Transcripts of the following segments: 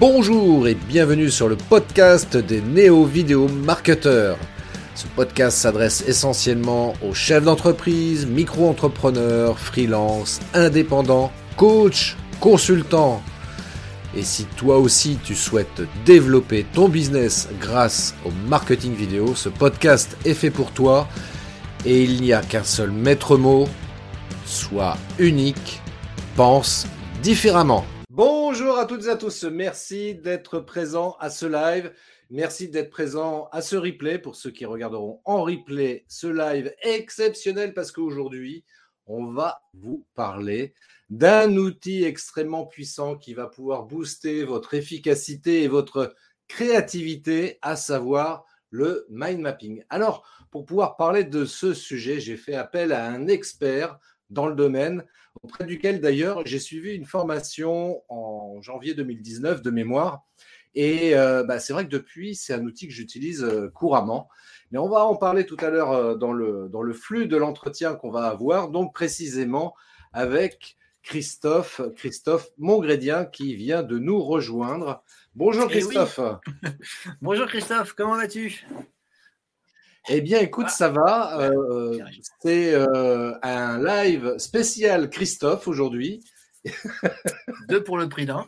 Bonjour et bienvenue sur le podcast des néo-vidéo marketeurs. Ce podcast s'adresse essentiellement aux chefs d'entreprise, micro-entrepreneurs, freelance, indépendants, coachs, consultants. Et si toi aussi tu souhaites développer ton business grâce au marketing vidéo, ce podcast est fait pour toi et il n'y a qu'un seul maître mot, sois unique, pense différemment. Bonjour à toutes et à tous, merci d'être présents à ce live. Merci d'être présent à ce replay pour ceux qui regarderont en replay ce live exceptionnel parce qu'aujourd'hui, on va vous parler d'un outil extrêmement puissant qui va pouvoir booster votre efficacité et votre créativité, à savoir le mind mapping. Alors, pour pouvoir parler de ce sujet, j'ai fait appel à un expert dans le domaine, auprès duquel d'ailleurs j'ai suivi une formation en janvier 2019 de mémoire. Et euh, bah, c'est vrai que depuis, c'est un outil que j'utilise euh, couramment. Mais on va en parler tout à l'heure euh, dans, le, dans le flux de l'entretien qu'on va avoir, donc précisément avec Christophe, Christophe Montgrédien qui vient de nous rejoindre. Bonjour Eh Christophe. Bonjour Christophe, comment vas-tu? Eh bien, écoute, Ah. ça va. euh, Qui arrive. c'est euh, un live spécial Christophe aujourd'hui. Deux pour le prix d'un.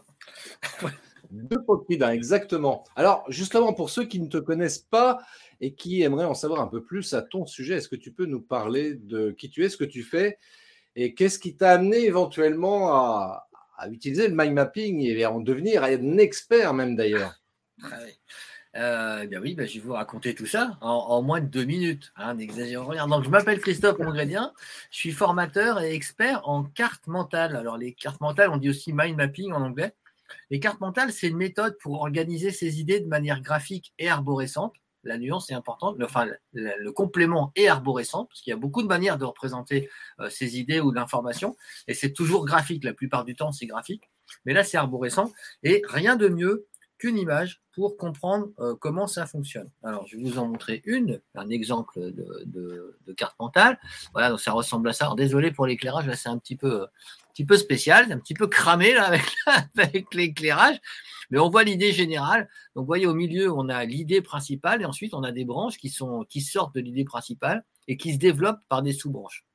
Deux Pokédin, exactement. Alors, justement, pour ceux qui ne te connaissent pas et qui aimeraient en savoir un peu plus à ton sujet, est-ce que tu peux nous parler de qui tu es, ce que tu fais et qu'est-ce qui t'a amené éventuellement à, à utiliser le mind mapping et à en devenir un expert même d'ailleurs? Ah ouais. Euh, bien oui, bah, je vais vous raconter tout ça en, moins de deux minutes. Hein, N'exagérons rien. Donc, je m'appelle Christophe Mongrédien, je suis formateur et expert en cartes mentales. Alors, les cartes mentales, on dit aussi mind mapping en anglais. Les cartes mentales, c'est une méthode pour organiser ses idées de manière graphique et arborescente. La nuance est importante, le- enfin, le, complément est arborescent, parce qu'il y a beaucoup de manières de représenter euh, ses idées ou l'information, et c'est toujours graphique, la plupart du temps, c'est graphique. Mais là, c'est arborescent, et rien de mieux qu'une image pour comprendre euh, comment ça fonctionne. Alors, je vais vous en montrer une, un exemple de, carte mentale. Voilà, donc ça ressemble à ça. Alors, désolé pour l'éclairage, là, c'est un petit peu, petit peu spécial, un petit peu cramé là, avec, l'éclairage. Mais on voit l'idée générale. Donc, vous voyez, au milieu, on a l'idée principale et ensuite, on a des branches qui, sont, qui sortent de l'idée principale et qui se développent par des sous-branches.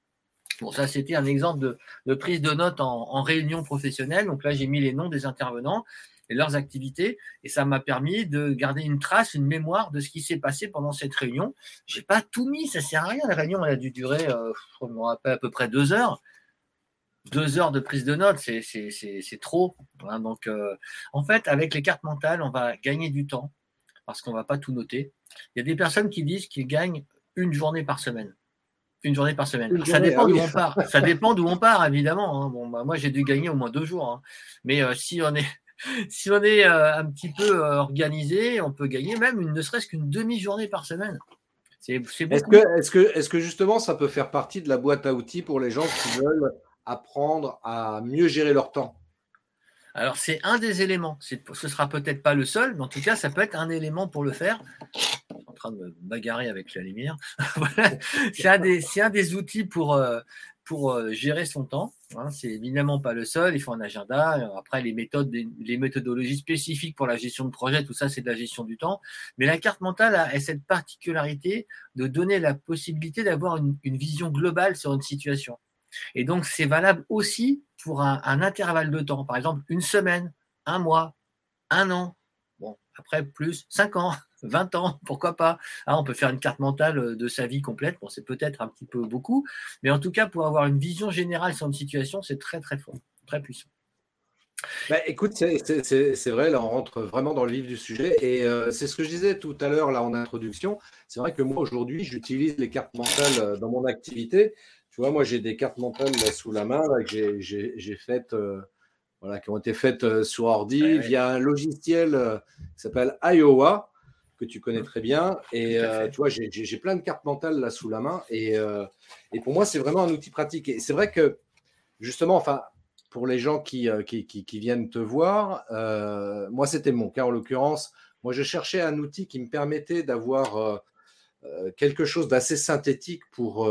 Bon, ça, c'était un exemple de, prise de notes en réunion professionnelle. Donc là, j'ai mis les noms des intervenants et leurs activités. Et ça m'a permis de garder une trace, une mémoire de ce qui s'est passé pendant cette réunion. J'ai pas tout mis, ça sert à rien. La réunion, elle a dû durer, euh, je me rappelle, à peu près deux heures. Deux heures de prise de notes, c'est, c'est, c'est, c'est trop. hein. donc, euh, en fait, avec les cartes mentales, on va gagner du temps parce qu'on va pas tout noter. Il y a des personnes qui disent qu'ils gagnent une journée par semaine. Une journée par semaine. Ça dépend ah d'où on part. Ça dépend d'où on part, évidemment. hein. Bon, bah, moi, j'ai dû gagner au moins deux jours. hein. Mais euh, si on est, si on est euh, un petit peu euh, organisé, on peut gagner même une, ne serait-ce qu'une demi-journée par semaine. C'est, c'est Est-ce beaucoup. que, est-ce, que, est-ce que justement ça peut faire partie de la boîte à outils pour les gens qui veulent apprendre à mieux gérer leur temps? Alors, c'est un des éléments. Ce sera peut-être pas le seul, mais en tout cas, ça peut être un élément pour le faire. Je suis en train de me bagarrer avec la lumière. C'est, un des, outils pour, euh, euh, gérer son temps. hein. C'est évidemment pas le seul. Il faut un agenda. Après, les méthodes, les méthodologies spécifiques pour la gestion de projet, tout ça, c'est de la gestion du temps. Mais la carte mentale a, cette particularité de donner la possibilité d'avoir une vision globale sur une situation. Et donc, c'est valable aussi pour un, intervalle de temps. Par exemple, une semaine, un mois, un an. Bon, après, plus, cinq ans, 20 ans, pourquoi pas. Ah, on peut faire une carte mentale euh, de sa vie complète. Bon, c'est peut-être un petit peu beaucoup. Mais en tout cas, pour avoir une vision générale sur une situation, c'est très, très fort, très puissant. Bah, écoute, c'est vrai, là on rentre vraiment dans le vif du sujet et euh, c'est ce que je disais tout à l'heure là en introduction. C'est vrai que moi aujourd'hui j'utilise les cartes mentales euh, dans mon activité. Tu vois, moi j'ai des cartes mentales là, sous la main là, que j'ai, faites, euh, voilà, qui ont été faites euh, sur ordi Ouais, ouais. via un logiciel euh, qui s'appelle Iowa que tu connais très bien. Et tu vois, j'ai, plein de cartes mentales là sous la main et, et pour moi c'est vraiment un outil pratique. Et c'est vrai que justement, enfin pour les gens qui, qui, qui- qui viennent te voir, moi c'était mon cas en l'occurrence. Moi je cherchais un outil qui me permettait d'avoir quelque chose d'assez synthétique pour,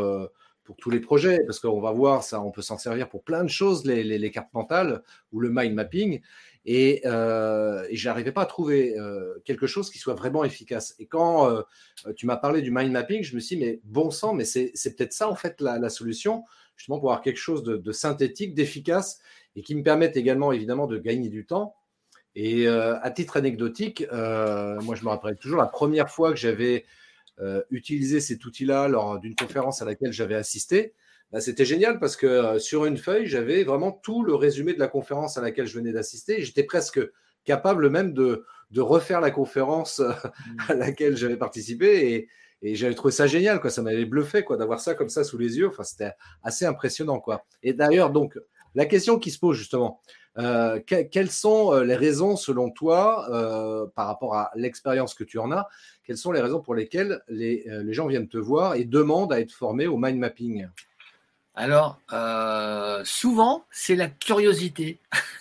pour tous les projets, parce qu'on va voir, ça, on peut s'en servir pour plein de choses, les, les- cartes mentales ou le mind mapping. et, euh, et j'arrivais pas à trouver euh, quelque chose qui soit vraiment efficace. Et quand euh, tu m'as parlé du mind mapping, je me suis dit, mais bon sang, mais c'est peut-être ça en fait la, solution, justement pour avoir quelque chose de, synthétique, d'efficace et qui me permette également évidemment de gagner du temps. Et euh, à titre anecdotique, moi je me rappelle toujours la première fois que j'avais utilisé cet outil-là lors d'une conférence à laquelle j'avais assisté. Bah, c'était génial parce que euh, sur une feuille, j'avais vraiment tout le résumé de la conférence à laquelle je venais d'assister. J'étais presque capable même de, refaire la conférence euh, mmh. à laquelle j'avais participé et, j'avais trouvé ça génial. Quoi. Ça m'avait bluffé quoi, d'avoir ça comme ça sous les yeux. Enfin, c'était assez impressionnant. Quoi. Et d'ailleurs, donc, la question qui se pose justement, euh, quelles sont les raisons selon toi, par rapport à l'expérience que tu en as, quelles sont les raisons pour lesquelles les, gens viennent te voir et demandent à être formés au mind mapping? Alors, euh, souvent, c'est la curiosité.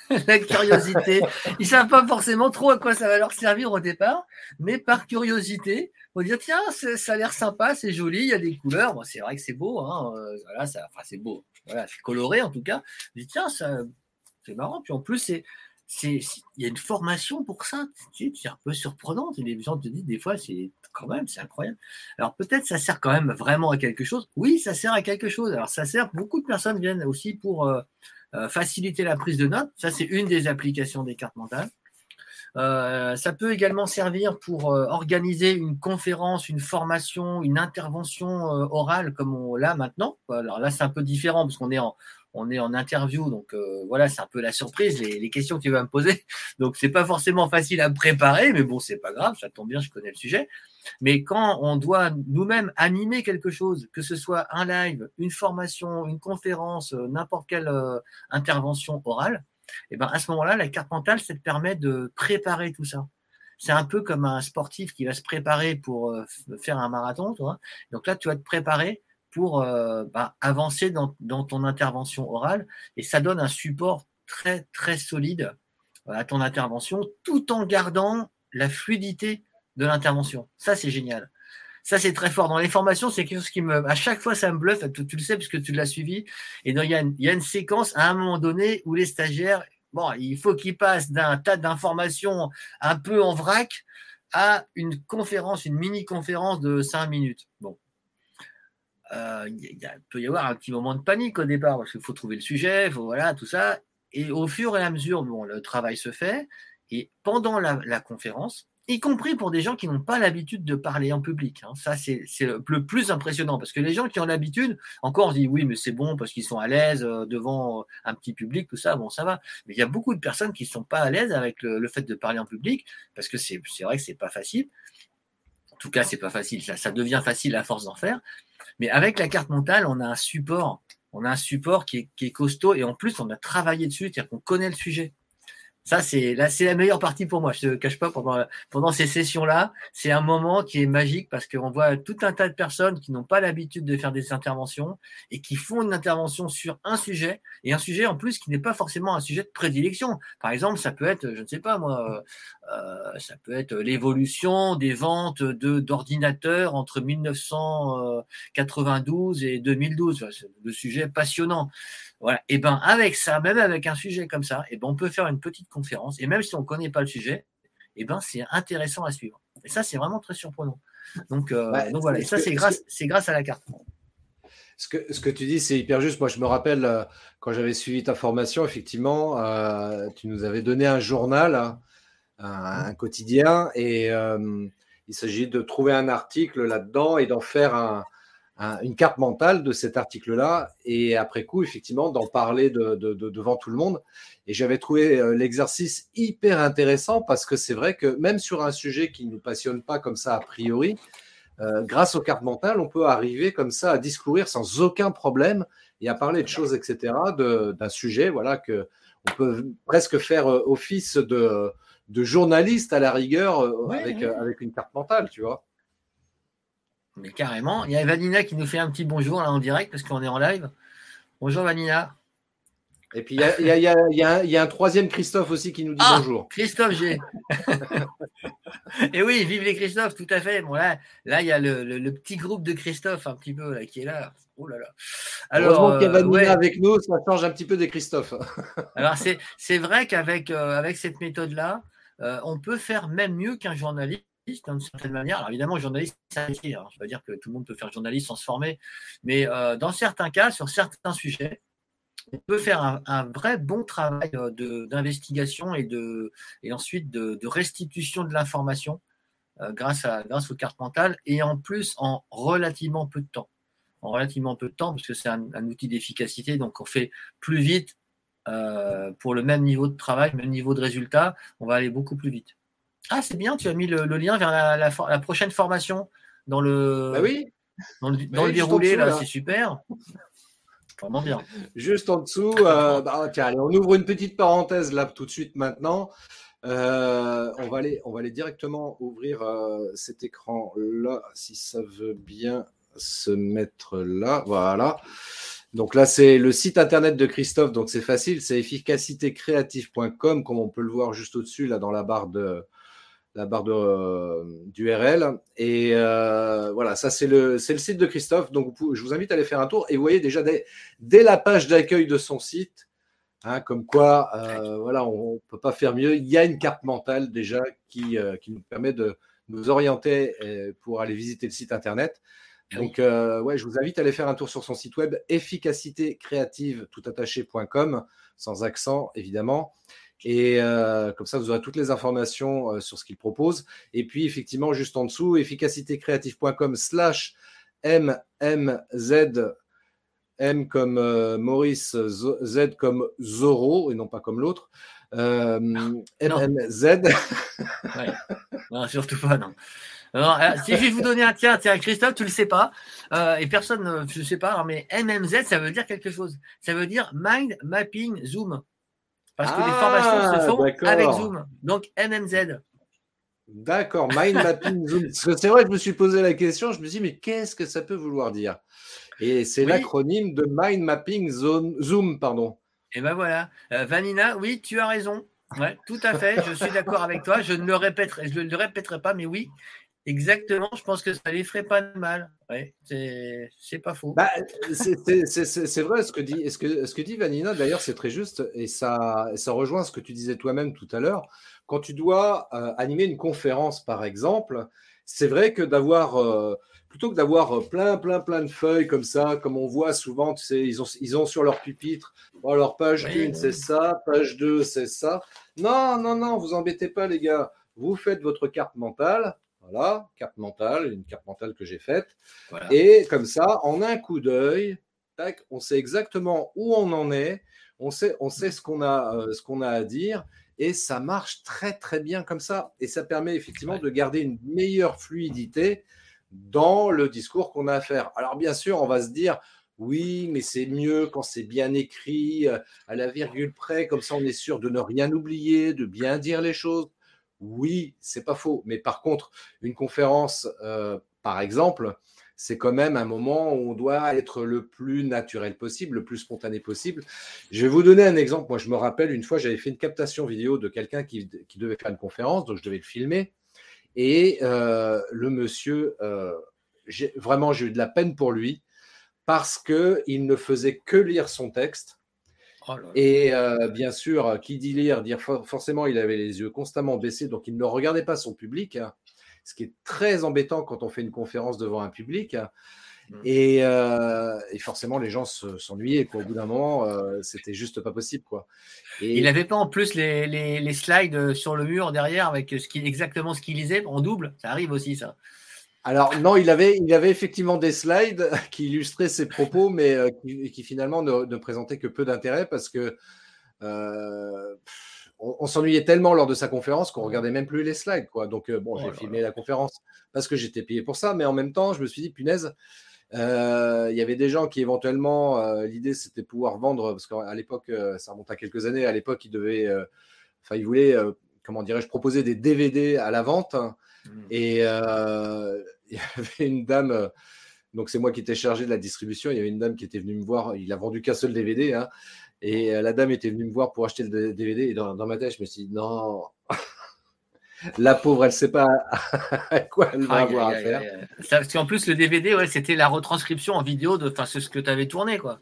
la curiosité. Ils savent pas forcément trop à quoi ça va leur servir au départ, mais par curiosité, on va dire tiens, ça a l'air sympa, c'est joli, il y a des couleurs. C'est vrai que c'est beau, hein, euh, c'est beau, voilà, c'est coloré en tout cas. Je dis tiens, ça, c'est marrant. Puis en plus, c'est il y a une formation pour ça. C'est un peu surprenant. Les gens te disent des fois, c'est quand même, c'est incroyable. Alors peut-être ça sert quand même vraiment à quelque chose. Oui, ça sert à quelque chose. Alors ça sert, beaucoup de personnes viennent aussi pour euh, euh, faciliter la prise de notes. Ça, c'est une des applications des cartes mentales. Euh, ça peut également servir pour organiser une conférence, une formation, une intervention orale comme on l'a maintenant. Alors là, c'est un peu différent parce qu'on est en, on est en interview, donc euh, voilà, c'est un peu la surprise, les, questions que tu vas me poser. Donc c'est pas forcément facile à préparer, mais bon, c'est pas grave, ça tombe bien, je connais le sujet. Mais quand on doit nous-mêmes animer quelque chose, que ce soit un live, une formation, une conférence, euh, n'importe quelle euh, intervention orale, et eh ben à ce moment-là, la carte mentale, ça te permet de préparer tout ça. C'est un peu comme un sportif qui va se préparer pour faire un marathon, toi. Donc là, tu vas te préparer pour euh, bah, avancer dans, ton intervention orale et ça donne un support très très solide euh, à ton intervention tout en gardant la fluidité de l'intervention. Ça c'est génial. Ça c'est très fort. Dans les formations, c'est quelque chose qui me, à chaque fois ça me bluffe. Tu, le sais puisque tu l'as suivi. Et il y, a une, y a une séquence à un moment donné où les stagiaires, bon, il faut qu'ils passent d'un tas d'informations un peu en vrac à une conférence, une mini conférence de cinq minutes. Bon, euh, il peut y avoir un petit moment de panique au départ parce qu'il faut trouver le sujet, faut, voilà, tout ça. Et au fur et à mesure, bon, le travail se fait. Et pendant la, conférence, y compris pour des gens qui n'ont pas l'habitude de parler en public. Hein, ça, c'est le, plus impressionnant parce que les gens qui ont l'habitude, encore, on dit oui, mais c'est bon parce qu'ils sont à l'aise euh, devant un petit public, tout ça, bon, ça va. Mais il y a beaucoup de personnes qui ne sont pas à l'aise avec le, fait de parler en public parce que c'est vrai que c'est pas facile. En tout cas, c'est pas facile. Ça, ça devient facile à force d'en faire. Mais avec la carte mentale, on a un support. On a un support qui est, costaud et en plus, on a travaillé dessus, c'est-à-dire qu'on connaît le sujet. Ça, c'est là, c'est la meilleure partie pour moi. Je te cache pas pendant pendant ces sessions-là, c'est un moment qui est magique parce qu'on voit tout un tas de personnes qui n'ont pas l'habitude de faire des interventions et qui font une intervention sur un sujet et un sujet en plus qui n'est pas forcément un sujet de prédilection. Par exemple, ça peut être, je ne sais pas moi, euh, ça peut être l'évolution des ventes d'ordinateurs entre 1992 et 2012. C'est le sujet passionnant. Voilà. Et ben avec ça, même avec un sujet comme ça, et ben on peut faire une petite conférence. Et même si on ne connaît pas le sujet, et ben c'est intéressant à suivre. Et ça, c'est vraiment très surprenant. Donc, euh, donc voilà. Et ça, c'est grâce, c'est grâce à la carte. Ce que, ce que tu dis, c'est hyper juste. Moi, je me rappelle euh, quand j'avais suivi ta formation, effectivement, euh, tu nous avais donné un journal, hein, un, quotidien, et il s'agit de trouver un article là-dedans et d'en faire un, une carte mentale de cet article-là et après coup, effectivement, d'en parler de, devant tout le monde. Et j'avais trouvé euh, l'exercice hyper intéressant parce que c'est vrai que même sur un sujet qui ne nous passionne pas comme ça a priori, euh, grâce aux cartes mentales, on peut arriver comme ça à discourir sans aucun problème et à parler de choses, etc., d'un sujet, voilà, que on peut presque faire euh, office de, de journaliste à la rigueur avec, avec une carte mentale, tu vois. Mais carrément. Il y a Vanina qui nous fait un petit bonjour là en direct parce qu'on est en live. Bonjour Vanina. Et puis il y a, un troisième Christophe aussi qui nous dit ah, bonjour. Christophe G. Et oui, vive les Christophe, tout à fait. Bon, là, là, il y a le, petit groupe de Christophe un petit peu là, qui est là. Oh là là. Alors, Heureusement euh, avec nous, ça change un petit peu des Christophe. Alors, c'est vrai qu'avec euh, avec cette méthode-là, euh, on peut faire même mieux qu'un journaliste d'une certaine manière. Alors évidemment, journaliste, c'est un. Hein. Je ne pas dire que tout le monde peut faire journaliste sans se former, mais dans certains cas, sur certains sujets, on peut faire un, vrai bon travail d'investigation et, de, et ensuite de, restitution de l'information grâce, à, grâce aux cartes mentales et en plus en relativement peu de temps. En relativement peu de temps, parce que c'est un, outil d'efficacité, donc on fait plus vite pour le même niveau de travail, même niveau de résultat, on va aller beaucoup plus vite. Ah, c'est bien, tu as mis le, lien vers la, prochaine formation dans le, bah oui. dans le, bah déroulé, là. c'est super. Vraiment bien. Juste en dessous, euh, bah, allez, on ouvre une petite parenthèse là tout de suite maintenant. Euh, on, va aller, on va aller directement ouvrir euh, cet écran là, si ça veut bien se mettre là. Voilà. Donc là, c'est le site internet de Christophe, donc c'est facile, c'est efficacitécreative.com, comme on peut le voir juste au-dessus, là, dans la barre de, la barre euh, d'URL. Et euh, voilà, ça c'est le, le site de Christophe. Donc je vous invite à aller faire un tour. Et vous voyez déjà dès, dès la page d'accueil de son site, hein, comme quoi, euh, voilà, on ne peut pas faire mieux. Il y a une carte mentale déjà qui, qui nous permet de nous orienter pour aller visiter le site internet. Donc, ouais, je vous invite à aller faire un tour sur son site web efficacité toutattaché.com, sans accent évidemment. Et euh, comme ça, vous aurez toutes les informations euh, sur ce qu'il propose. Et puis, effectivement, juste en dessous, efficacitécreative.com slash MMZ, M comme euh, Maurice, Z comme Zoro, et non pas comme l'autre. MMZ. Non, surtout pas, non. si je vais vous donner un tiens, tiens, Christophe, tu le sais pas, et personne, je ne sais pas, mais MMZ, ça veut dire quelque chose. Ça veut dire Mind Mapping Zoom. Parce que les formations se ah, font avec Zoom. Donc MMZ. D'accord, Mind Mapping Zoom. C'est vrai que je me suis posé la question, je me suis dit, mais qu'est-ce que ça peut vouloir dire? Et c'est l'acronyme de Mind Mapping Zoom, pardon. Et ben voilà. Euh, Vanina, oui, tu as raison. Ouais, tout à fait, je suis d'accord avec toi. Je ne le répéterai, je ne le répéterai pas, mais oui, Exactement, je pense que ça les ferait pas de mal. Ouais, c'est pas faux. Bah, c'est vrai ce que dit, ce que, ce que dit Vanina, d'ailleurs, c'est très juste et ça, ça rejoint ce que tu disais toi-même tout à l'heure. Quand tu dois euh, animer une conférence, par exemple, c'est vrai que d'avoir, euh, plutôt que d'avoir plein, plein, plein de feuilles comme ça, comme on voit souvent, tu sais, ils ont, ils ont sur leur pupitre, oh, leur page 1, c'est ça, page 2, c'est ça. Non, non, non, vous embêtez pas, les gars. Vous faites votre carte mentale voilà, carte mentale, une carte mentale que j'ai faite. Et comme ça, en un coup d'œil, on sait exactement où on en est, on sait, on sait ce qu'on a, euh, ce qu'on a à dire, et ça marche très très bien comme ça. Et ça permet effectivement de garder une meilleure fluidité dans le discours qu'on a à faire. Alors bien sûr, on va se dire, oui, mais c'est mieux quand c'est bien écrit, euh, à la virgule près, comme ça on est sûr de ne rien oublier, de bien dire les choses. Oui, c'est pas faux. Mais par contre, une conférence, euh, par exemple, c'est quand même un moment où on doit être le plus naturel possible, le plus spontané possible. Je vais vous donner un exemple. Moi, je me rappelle une fois, j'avais fait une captation vidéo de quelqu'un qui, devait faire une conférence, donc je devais le filmer. Et euh, le monsieur, euh, vraiment, j'ai eu de la peine pour lui parce qu'il ne faisait que lire son texte Oh et euh, bien sûr, qui dit lire, dire forcément, il avait les yeux constamment baissés, donc il ne regardait pas son public, hein, ce qui est très embêtant quand on fait une conférence devant un public. Mmh. Euh, et, forcément, les gens s'ennuyaient. Au bout d'un moment, euh, c'était juste pas possible. Quoi. Et... Il n'avait pas en plus les, les, slides sur le mur derrière avec ce qui, exactement ce qu'il lisait en double? Ça arrive aussi, ça. Alors non, il avait, il avait effectivement des slides qui illustraient ses propos, mais euh, qui, finalement ne, présentaient que peu d'intérêt parce que euh, on, s'ennuyait tellement lors de sa conférence qu'on regardait même plus les slides. Quoi. Donc euh, bon, j'ai oh filmé la conférence parce que j'étais payé pour ça, mais en même temps, je me suis dit, punaise, il y avait des gens qui éventuellement, l'idée c'était pouvoir vendre, parce qu'à l'époque, ça remonte à quelques années, à l'époque, ils devaient, enfin, ils voulaient, comment dirais-je, proposer des DVD à la vente. Mmh. Et euh, il y avait une dame, euh, donc c'est moi qui étais chargé de la distribution. Il y avait une dame qui était venue me voir. Il a vendu qu'un seul DVD. Hein, et euh, la dame était venue me voir pour acheter le DVD. Et dans, ma tête, je me suis dit non. La pauvre, elle ne sait pas à quoi elle va avoir à faire. parce qu'en plus, le DVD, ouais, c'était la retranscription en vidéo de ce que tu avais tourné. quoi.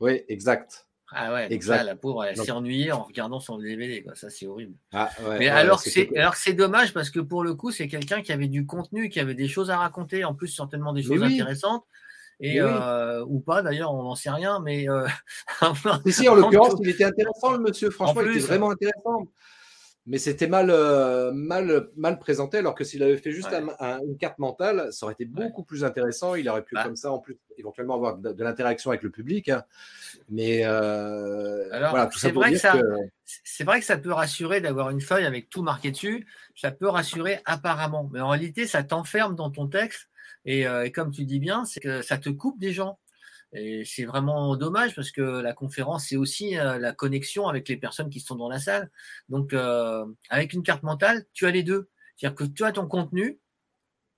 Oui, exact. Ah ouais, exact. la pauvre, elle s'est ennuyée en regardant son DVD. Quoi. Ça, c'est horrible. Ah, Mais alors, c'est, alors, c'est dommage parce que pour le coup, c'est quelqu'un qui avait du contenu, qui avait des choses à raconter, en plus, certainement des choses intéressantes. Et, euh, ou pas d'ailleurs, on n'en sait rien, mais. Euh, si, en l'occurrence, il était intéressant, le monsieur. Franchement, il était vraiment intéressant mais c'était mal, euh, mal, mal présenté, alors que s'il avait fait juste une carte mentale, ça aurait été beaucoup plus intéressant. Il aurait pu, bah. comme ça, en plus, éventuellement avoir de, l'interaction avec le public. Hein. Mais euh, voilà, tout ça pour dire que... C'est vrai que ça peut rassurer d'avoir une feuille avec tout marqué dessus. Ça peut rassurer apparemment. Mais en réalité, ça t'enferme dans ton texte. Et, euh, et, comme tu dis bien, c'est que ça te coupe des gens. Et c'est vraiment dommage parce que la conférence, c'est aussi euh, la connexion avec les personnes qui sont dans la salle. Donc, euh, avec une carte mentale, tu as les deux. C'est-à-dire que tu as ton contenu,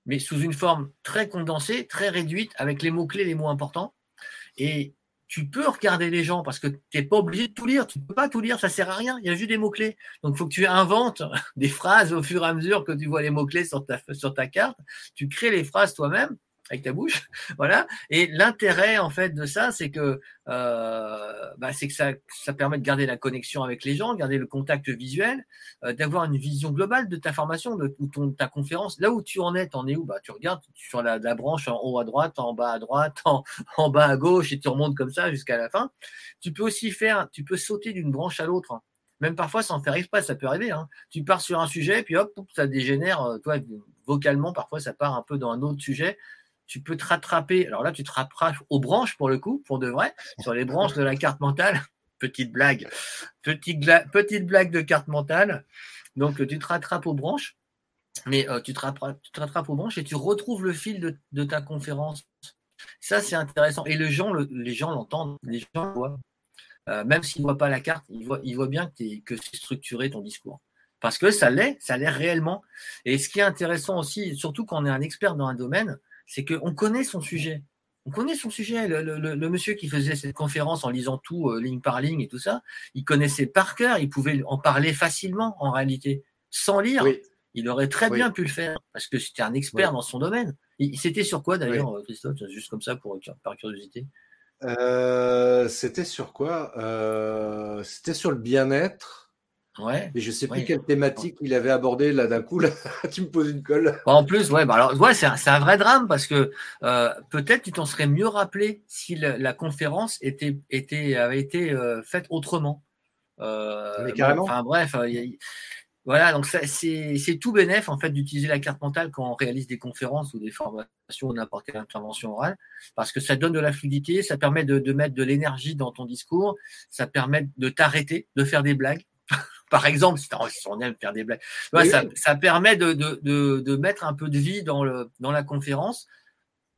mais sous une forme très condensée, très réduite, avec les mots-clés les mots importants. Et tu peux regarder les gens parce que tu n'es pas obligé de tout lire. Tu ne peux pas tout lire, ça ne sert à rien. Il y a juste des mots-clés. Donc, il faut que tu inventes des phrases au fur et à mesure que tu vois les mots-clés sur ta, sur ta carte. Tu crées les phrases toi-même avec ta bouche, voilà. Et l'intérêt en fait de ça, c'est que euh, bah, c'est que ça, ça permet de garder la connexion avec les gens, garder le contact visuel, euh, d'avoir une vision globale de ta formation, de, ton, ta conférence. Là où tu en es, en es où? Bah tu regardes sur la, la, branche en haut à droite, en bas à droite, en, en bas à gauche, et tu remontes comme ça jusqu'à la fin. Tu peux aussi faire, tu peux sauter d'une branche à l'autre. Hein. Même parfois sans faire exprès, ça peut arriver. Hein. Tu pars sur un sujet, puis hop, ça dégénère. Euh, toi, vocalement, parfois, ça part un peu dans un autre sujet tu peux te rattraper. Alors là, tu te rattrapes aux branches pour le coup, pour de vrai, sur les branches de la carte mentale. Petite blague, petite, blague de carte mentale. Donc, tu te rattrapes aux branches, mais euh, tu, te rattrapes, aux branches et tu retrouves le fil de, ta conférence. Ça, c'est intéressant. Et les gens, l'entendent, les gens le voient. Euh, même s'ils ne voient pas la carte, ils voient, bien que c'est structuré ton discours. Parce que ça l'est, ça l'est réellement. Et ce qui est intéressant aussi, surtout quand on est un expert dans un domaine, c'est qu'on connaît son sujet. On connaît son sujet. Le, monsieur qui faisait cette conférence en lisant tout, euh, ligne par ligne et tout ça, il connaissait par cœur, il pouvait en parler facilement en réalité, sans lire. Il aurait très bien pu le faire parce que c'était un expert dans son domaine. C'était sur quoi d'ailleurs, Christophe? Juste comme ça, pour, par curiosité. Euh, c'était sur quoi? Euh, C'était sur le bien-être. Ouais. Et je sais plus quelle thématique il avait abordé là d'un coup. Là, tu me poses une colle. Bah, en plus, ouais, bah alors, ouais, c'est un, vrai drame parce que euh, peut-être tu t'en serais mieux rappelé si la, conférence était, était, avait été euh, faite autrement. Euh, Mais carrément. Enfin bref, voilà, donc c'est tout bénéf en fait d'utiliser la carte mentale quand on réalise des conférences ou des formations ou n'importe quelle intervention orale, parce que ça donne de la fluidité, ça permet de, de mettre de l'énergie dans ton discours, ça permet de t'arrêter, de faire des blagues par exemple, si on aime faire des blagues, ça, permet de, mettre un peu de vie dans, le, dans la conférence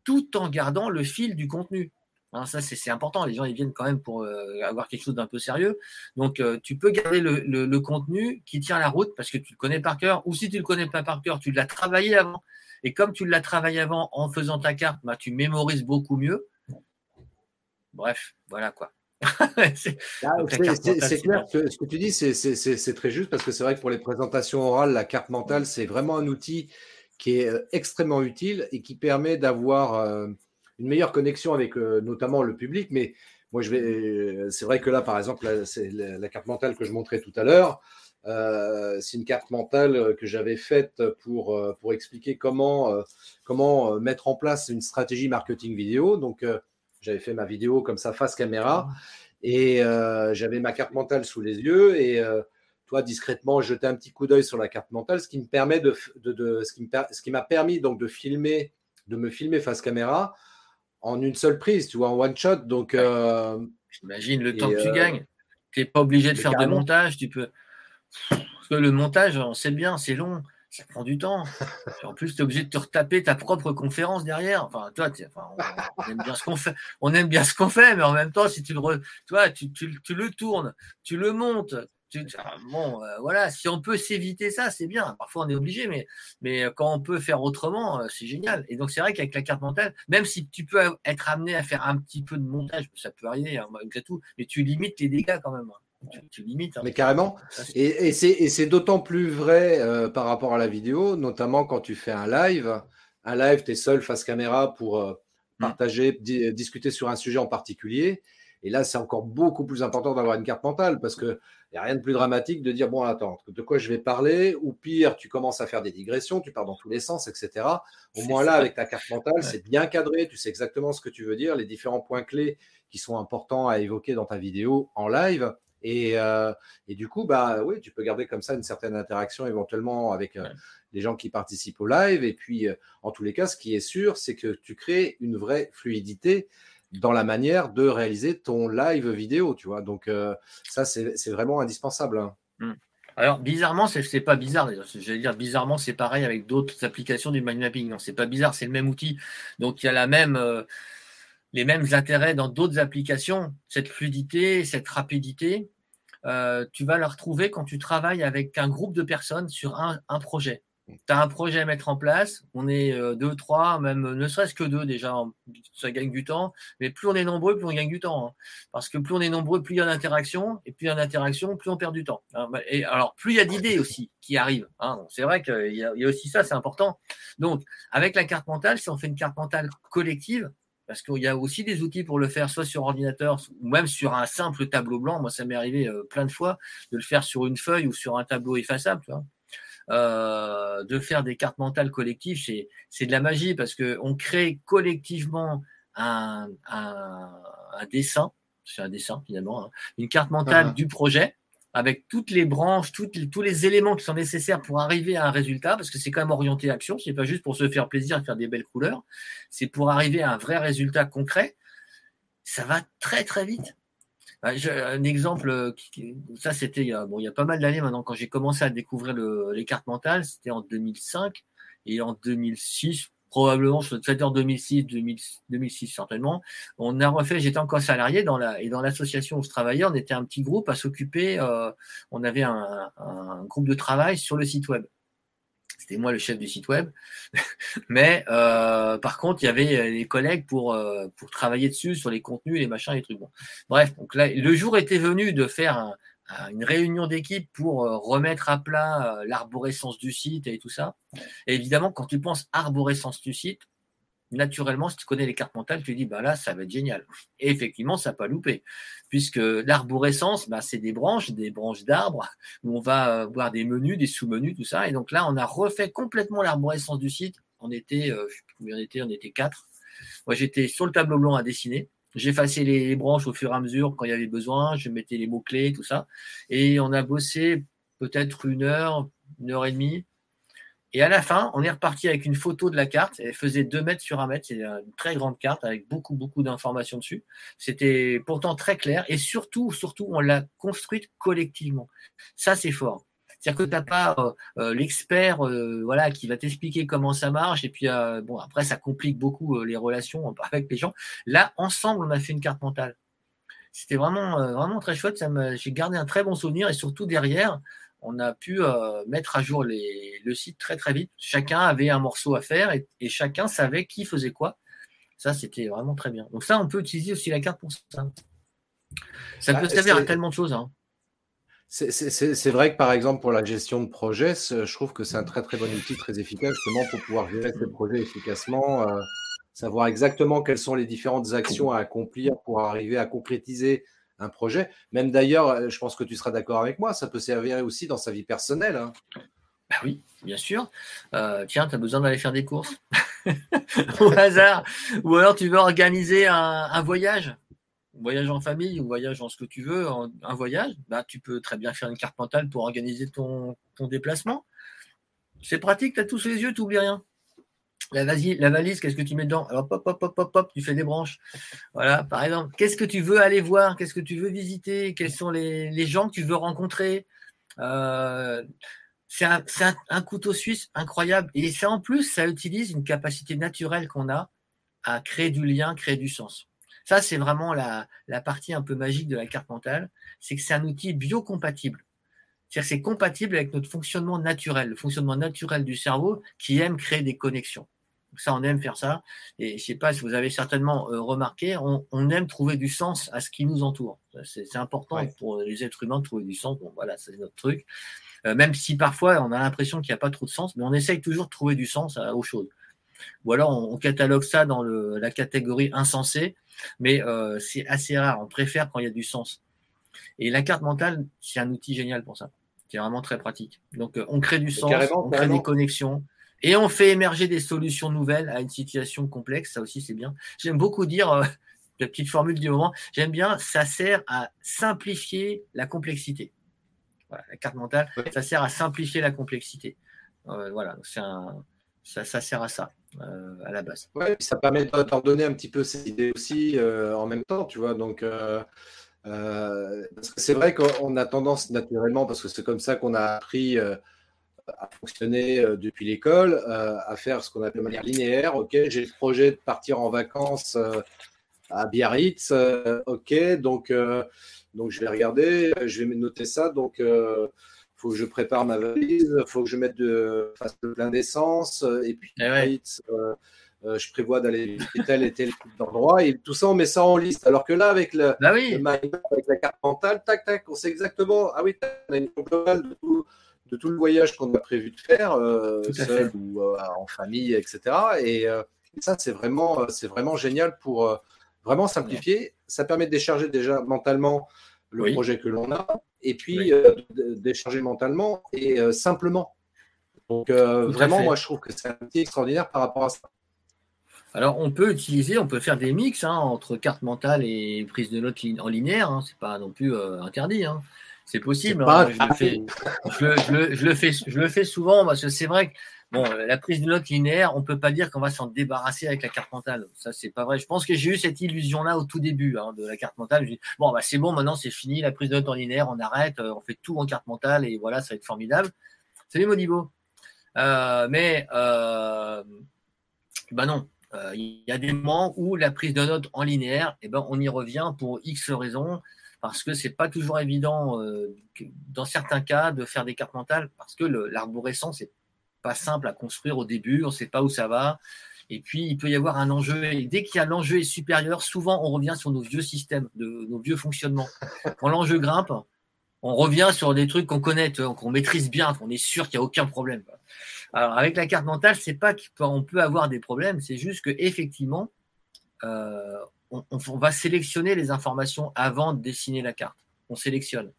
tout en gardant le fil du contenu. Hein, ça, c'est important. Les gens, ils viennent quand même pour euh, avoir quelque chose d'un peu sérieux. Donc, euh, tu peux garder le, contenu qui tient la route parce que tu le connais par cœur. Ou si tu le connais pas par cœur, tu l'as travaillé avant. Et comme tu l'as travaillé avant en faisant ta carte, bah, tu mémorises beaucoup mieux. Bref, voilà quoi. C'est clair que ce que tu dis, c'est très juste parce que c'est vrai que pour les présentations orales, la carte mentale, c'est vraiment un outil qui est euh, extrêmement utile et qui permet d'avoir euh, une meilleure connexion avec euh, notamment le public. Mais moi, je vais, c'est vrai que là, par exemple, c'est la, carte mentale que je montrais tout à l'heure. c'est une carte mentale que j'avais faite pour, pour expliquer comment, comment mettre en place une stratégie marketing vidéo. Donc, j'avais fait ma vidéo comme ça face caméra et euh, j'avais ma carte mentale sous les yeux et euh, toi discrètement jeter un petit coup d'œil sur la carte mentale, ce qui me permet de, de, ce qui ce qui m'a permis donc de filmer, de me filmer face caméra en une seule prise, tu vois, en one shot. Donc, euh, j'imagine le temps que tu gagnes. Tu n'es pas obligé de faire de montage, tu peux. Parce que le montage, on sait bien, c'est long ça prend du temps. en plus, tu es obligé de te retaper ta propre conférence derrière. Enfin, toi, on, aime bien ce qu'on fait. Mais en même temps, si tu le, toi, tu, tu, le tournes, tu le montes. Tu, ah, bon, euh, voilà, si on peut s'éviter ça, c'est bien. Parfois, on est obligé, mais, mais quand on peut faire autrement, euh, c'est génial. Et donc, c'est vrai qu'avec la carte mentale, même si tu peux être amené à faire un petit peu de montage, ça peut arriver, hein, malgré tout, mais tu limites les dégâts quand même. Hein. Tu, limites. Hein. Mais carrément. Et, et c'est d'autant plus vrai euh, par rapport à la vidéo, notamment quand tu fais un live. Un live, tu es seul face caméra pour euh, mm. partager, discuter sur un sujet en particulier. Et là, c'est encore beaucoup plus important d'avoir une carte mentale parce qu'il n'y a rien de plus dramatique de dire, bon, attends, de quoi je vais parler? Ou pire, tu commences à faire des digressions, tu pars dans tous les sens, etc. Au moins là, avec ta carte mentale, c'est bien cadré, tu sais exactement ce que tu veux dire, les différents points clés qui sont importants à évoquer dans ta vidéo en live. Et, euh, et, du coup, bah oui, tu peux garder comme ça une certaine interaction éventuellement avec euh, les gens qui participent au live. Et puis, euh, en tous les cas, ce qui est sûr, c'est que tu crées une vraie fluidité dans la manière de réaliser ton live vidéo, tu vois. Donc, ça, c'est vraiment indispensable. Hein. Mmh. Alors, bizarrement, c'est pas bizarre. J'allais dire, bizarrement, c'est pareil avec d'autres applications du mind mapping. Non, c'est pas bizarre, c'est le même outil. Donc, il y a la même, euh, les mêmes intérêts dans d'autres applications. Cette fluidité, cette rapidité, euh, tu vas la retrouver quand tu travailles avec un groupe de personnes sur un projet tu as un projet à mettre en place, on est euh, deux, trois, même ne serait-ce que deux déjà, ça gagne du temps, mais plus on est nombreux, plus on gagne du temps. Hein. Parce que plus on est nombreux, plus il y a d'interaction, et plus il y a d'interaction, plus on perd du temps. Hein. Et alors, plus il y a d'idées aussi qui arrivent. Hein. C'est vrai qu'il y, a aussi ça, c'est important. Donc, avec la carte mentale, si on fait une carte mentale collective, parce qu'il y a aussi des outils pour le faire, soit sur ordinateur ou même sur un simple tableau blanc. Moi, ça m'est arrivé euh, plein de fois de le faire sur une feuille ou sur un tableau effaçable. Tu vois. Euh, de faire des cartes mentales collectives, c'est de la magie parce qu'on crée collectivement un, dessin, c'est un dessin finalement, hein, une carte mentale ah. du projet avec toutes les branches, tous les éléments qui sont nécessaires pour arriver à un résultat, parce que c'est quand même orienté action, c'est pas juste pour se faire plaisir et faire des belles couleurs, c'est pour arriver à un vrai résultat concret. Ça va très très vite. Bah, un exemple, euh, ça c'était bon, il y a pas mal d'années maintenant, quand j'ai commencé à découvrir le, les cartes mentales, c'était en 2005 et en 2006, probablement, je être en 2006, 2006 certainement, on a refait, j'étais encore salarié dans la, et dans l'association où je travaillais, on était un petit groupe à s'occuper, euh, on avait un, un groupe de travail sur le site web c'était moi le chef du site web. Mais euh, par contre, il y avait les collègues pour, euh, pour travailler dessus, sur les contenus, les machins, les trucs. Bon. Bref, donc là, le jour était venu de faire une réunion d'équipe pour euh, remettre à plat l'arborescence du site et tout ça. Et évidemment, quand tu penses arborescence du site, naturellement, si tu connais les cartes mentales, tu dis, bah là, ça va être génial. Et effectivement, ça n'a pas loupé, puisque l'arborescence, bah, c'est des branches, des branches d'arbres, où on va voir des menus, des sous-menus, tout ça. Et donc là, on a refait complètement l'arborescence du site. On était, euh, sais plus combien on était, on était quatre. Moi, j'étais sur le tableau blanc à dessiner. J'effaçais les branches au fur et à mesure quand il y avait besoin. Je mettais les mots-clés, tout ça. Et on a bossé peut-être une heure, une heure et demie et à la fin, on est reparti avec une photo de la carte. Elle faisait 2 mètres sur 1 mètre. C'est une très grande carte avec beaucoup, beaucoup d'informations dessus. C'était pourtant très clair. Et surtout, surtout, on l'a construite collectivement. Ça, c'est fort. C'est-à-dire que tu n'as pas euh, euh, l'expert euh, voilà, qui va t'expliquer comment ça marche. Et puis, bon, après, ça complique beaucoup les relations avec les gens. Là, ensemble, on a fait une carte mentale. C'était vraiment, vraiment très chouette. J'ai gardé un très bon souvenir. Et surtout, derrière, on a pu mettre à jour le site très très vite. Chacun avait un morceau à faire et, chacun savait qui faisait quoi. Ça, c'était vraiment très bien. Donc ça, on peut utiliser aussi la carte pour ça. Ça peut bah, servir à tellement de choses. Hein. C'est vrai que par exemple pour la gestion de projet, je trouve que c'est un très très bon outil, très efficace justement pour pouvoir gérer ses projets efficacement, euh, savoir exactement quelles sont les différentes actions à accomplir pour arriver à concrétiser un projet. Même d'ailleurs, euh, je pense que tu seras d'accord avec moi, ça peut servir aussi dans sa vie personnelle. Hein. Bah oui, bien sûr. Euh, tiens, tu as besoin d'aller faire des courses? Au hasard. Ou alors tu veux organiser un, voyage, un voyage? En famille ou voyage en ce que tu veux, un voyage. Bah, tu peux très bien faire une carte mentale pour organiser ton, déplacement. C'est pratique, tu as tous les yeux, tu n'oublies rien. La, la valise, qu'est-ce que tu mets dedans? Alors, pop, pop, pop, pop, pop, tu fais des branches. Voilà, par exemple, qu'est-ce que tu veux aller voir? Qu'est-ce que tu veux visiter? Quels sont les, gens que tu veux rencontrer? Euh, C'est un, couteau suisse incroyable. Et ça, en plus, ça utilise une capacité naturelle qu'on a à créer du lien, créer du sens. Ça, c'est vraiment la, la partie un peu magique de la carte mentale. C'est que c'est un outil biocompatible. C'est-à-dire que c'est compatible avec notre fonctionnement naturel, le fonctionnement naturel du cerveau qui aime créer des connexions. Ça, on aime faire ça. Et je sais pas si vous avez certainement remarqué, on, aime trouver du sens à ce qui nous entoure. C'est important pour les êtres humains de trouver du sens. Bon, voilà, c'est notre truc. même si parfois on a l'impression qu'il n'y a pas trop de sens, mais on essaye toujours de trouver du sens aux choses. Ou alors on, catalogue ça dans la catégorie insensé, mais c'est assez rare. On préfère quand il y a du sens. Et la carte mentale, c'est un outil génial pour ça. C'est vraiment très pratique. Donc, euh, on crée du sens, on crée des connexions et on fait émerger des solutions nouvelles à une situation complexe. Ça aussi, c'est bien. J'aime beaucoup dire, euh, la petite formule du moment, j'aime bien, ça sert à simplifier la complexité. Voilà, la carte mentale, ça sert à simplifier la complexité. Euh, voilà, c'est un, ça, ça, sert à ça. À la base. Ouais, ça permet de donner un petit peu ces idées aussi en même temps, tu vois. Donc, euh, c'est vrai qu'on a tendance naturellement, parce que c'est comme ça qu'on a appris euh, à fonctionner euh, depuis l'école, à faire ce qu'on appelle de manière linéaire. Ok, j'ai le projet de partir en vacances à Biarritz. ok, donc, donc je vais regarder, je vais noter ça. Donc, faut que je prépare ma valise, faut que je mette de, fasse le plein d'essence. Et puis, eh Biarritz, euh, je prévois d'aller tel et tel endroit, et tout ça, on met ça en liste. Alors que là, avec, le, bah avec la carte mentale, tac, tac, on sait exactement, ah oui, on a une globale de tout, de tout le voyage qu'on a prévu de faire, euh, seul ou euh, en famille, etc. Et, ça, c'est vraiment, c'est vraiment génial pour vraiment simplifier. Ça permet de décharger déjà mentalement le projet que l'on a, et puis de décharger mentalement et simplement. Donc, vraiment, moi, je trouve que c'est un outil extraordinaire par rapport à ça. Alors, on peut utiliser, on peut faire des mix hein, entre carte mentale et prise de notes en linéaire. Hein. C'est pas non plus euh, interdit. Hein. C'est possible. Je, le fais, je, le fais, je le fais souvent parce que c'est vrai que bon, la prise de notes linéaire, on peut pas dire qu'on va s'en débarrasser avec la carte mentale. Ça, c'est pas vrai. Je pense que j'ai eu cette illusion-là au tout début de la carte mentale. Dis, bon, bah, c'est bon, maintenant c'est fini, la prise de notes en linéaire, on arrête, euh, on fait tout en carte mentale et voilà, ça va être formidable. Les Modibo. Euh, mais, euh, bah non, euh, il y a des moments où la prise de notes en linéaire, eh ben, on y revient pour X raisons, parce que c'est pas toujours évident, euh, dans certains cas, de faire des cartes mentales, parce que l'arborescence n'est pas simple à construire au début, on ne sait pas où ça va. Et puis, il peut y avoir un enjeu. Et dès qu'il y a l'enjeu est supérieur, souvent, on revient sur nos vieux systèmes, de, nos vieux fonctionnements. Quand l'enjeu grimpe, on revient sur des trucs qu'on connaît, qu'on maîtrise bien, qu'on est sûr qu'il n'y a aucun problème. Alors, avec la carte mentale, c'est pas qu'on peut avoir des problèmes, c'est juste que effectivement, euh, on, va sélectionner les informations avant de dessiner la carte. On sélectionne.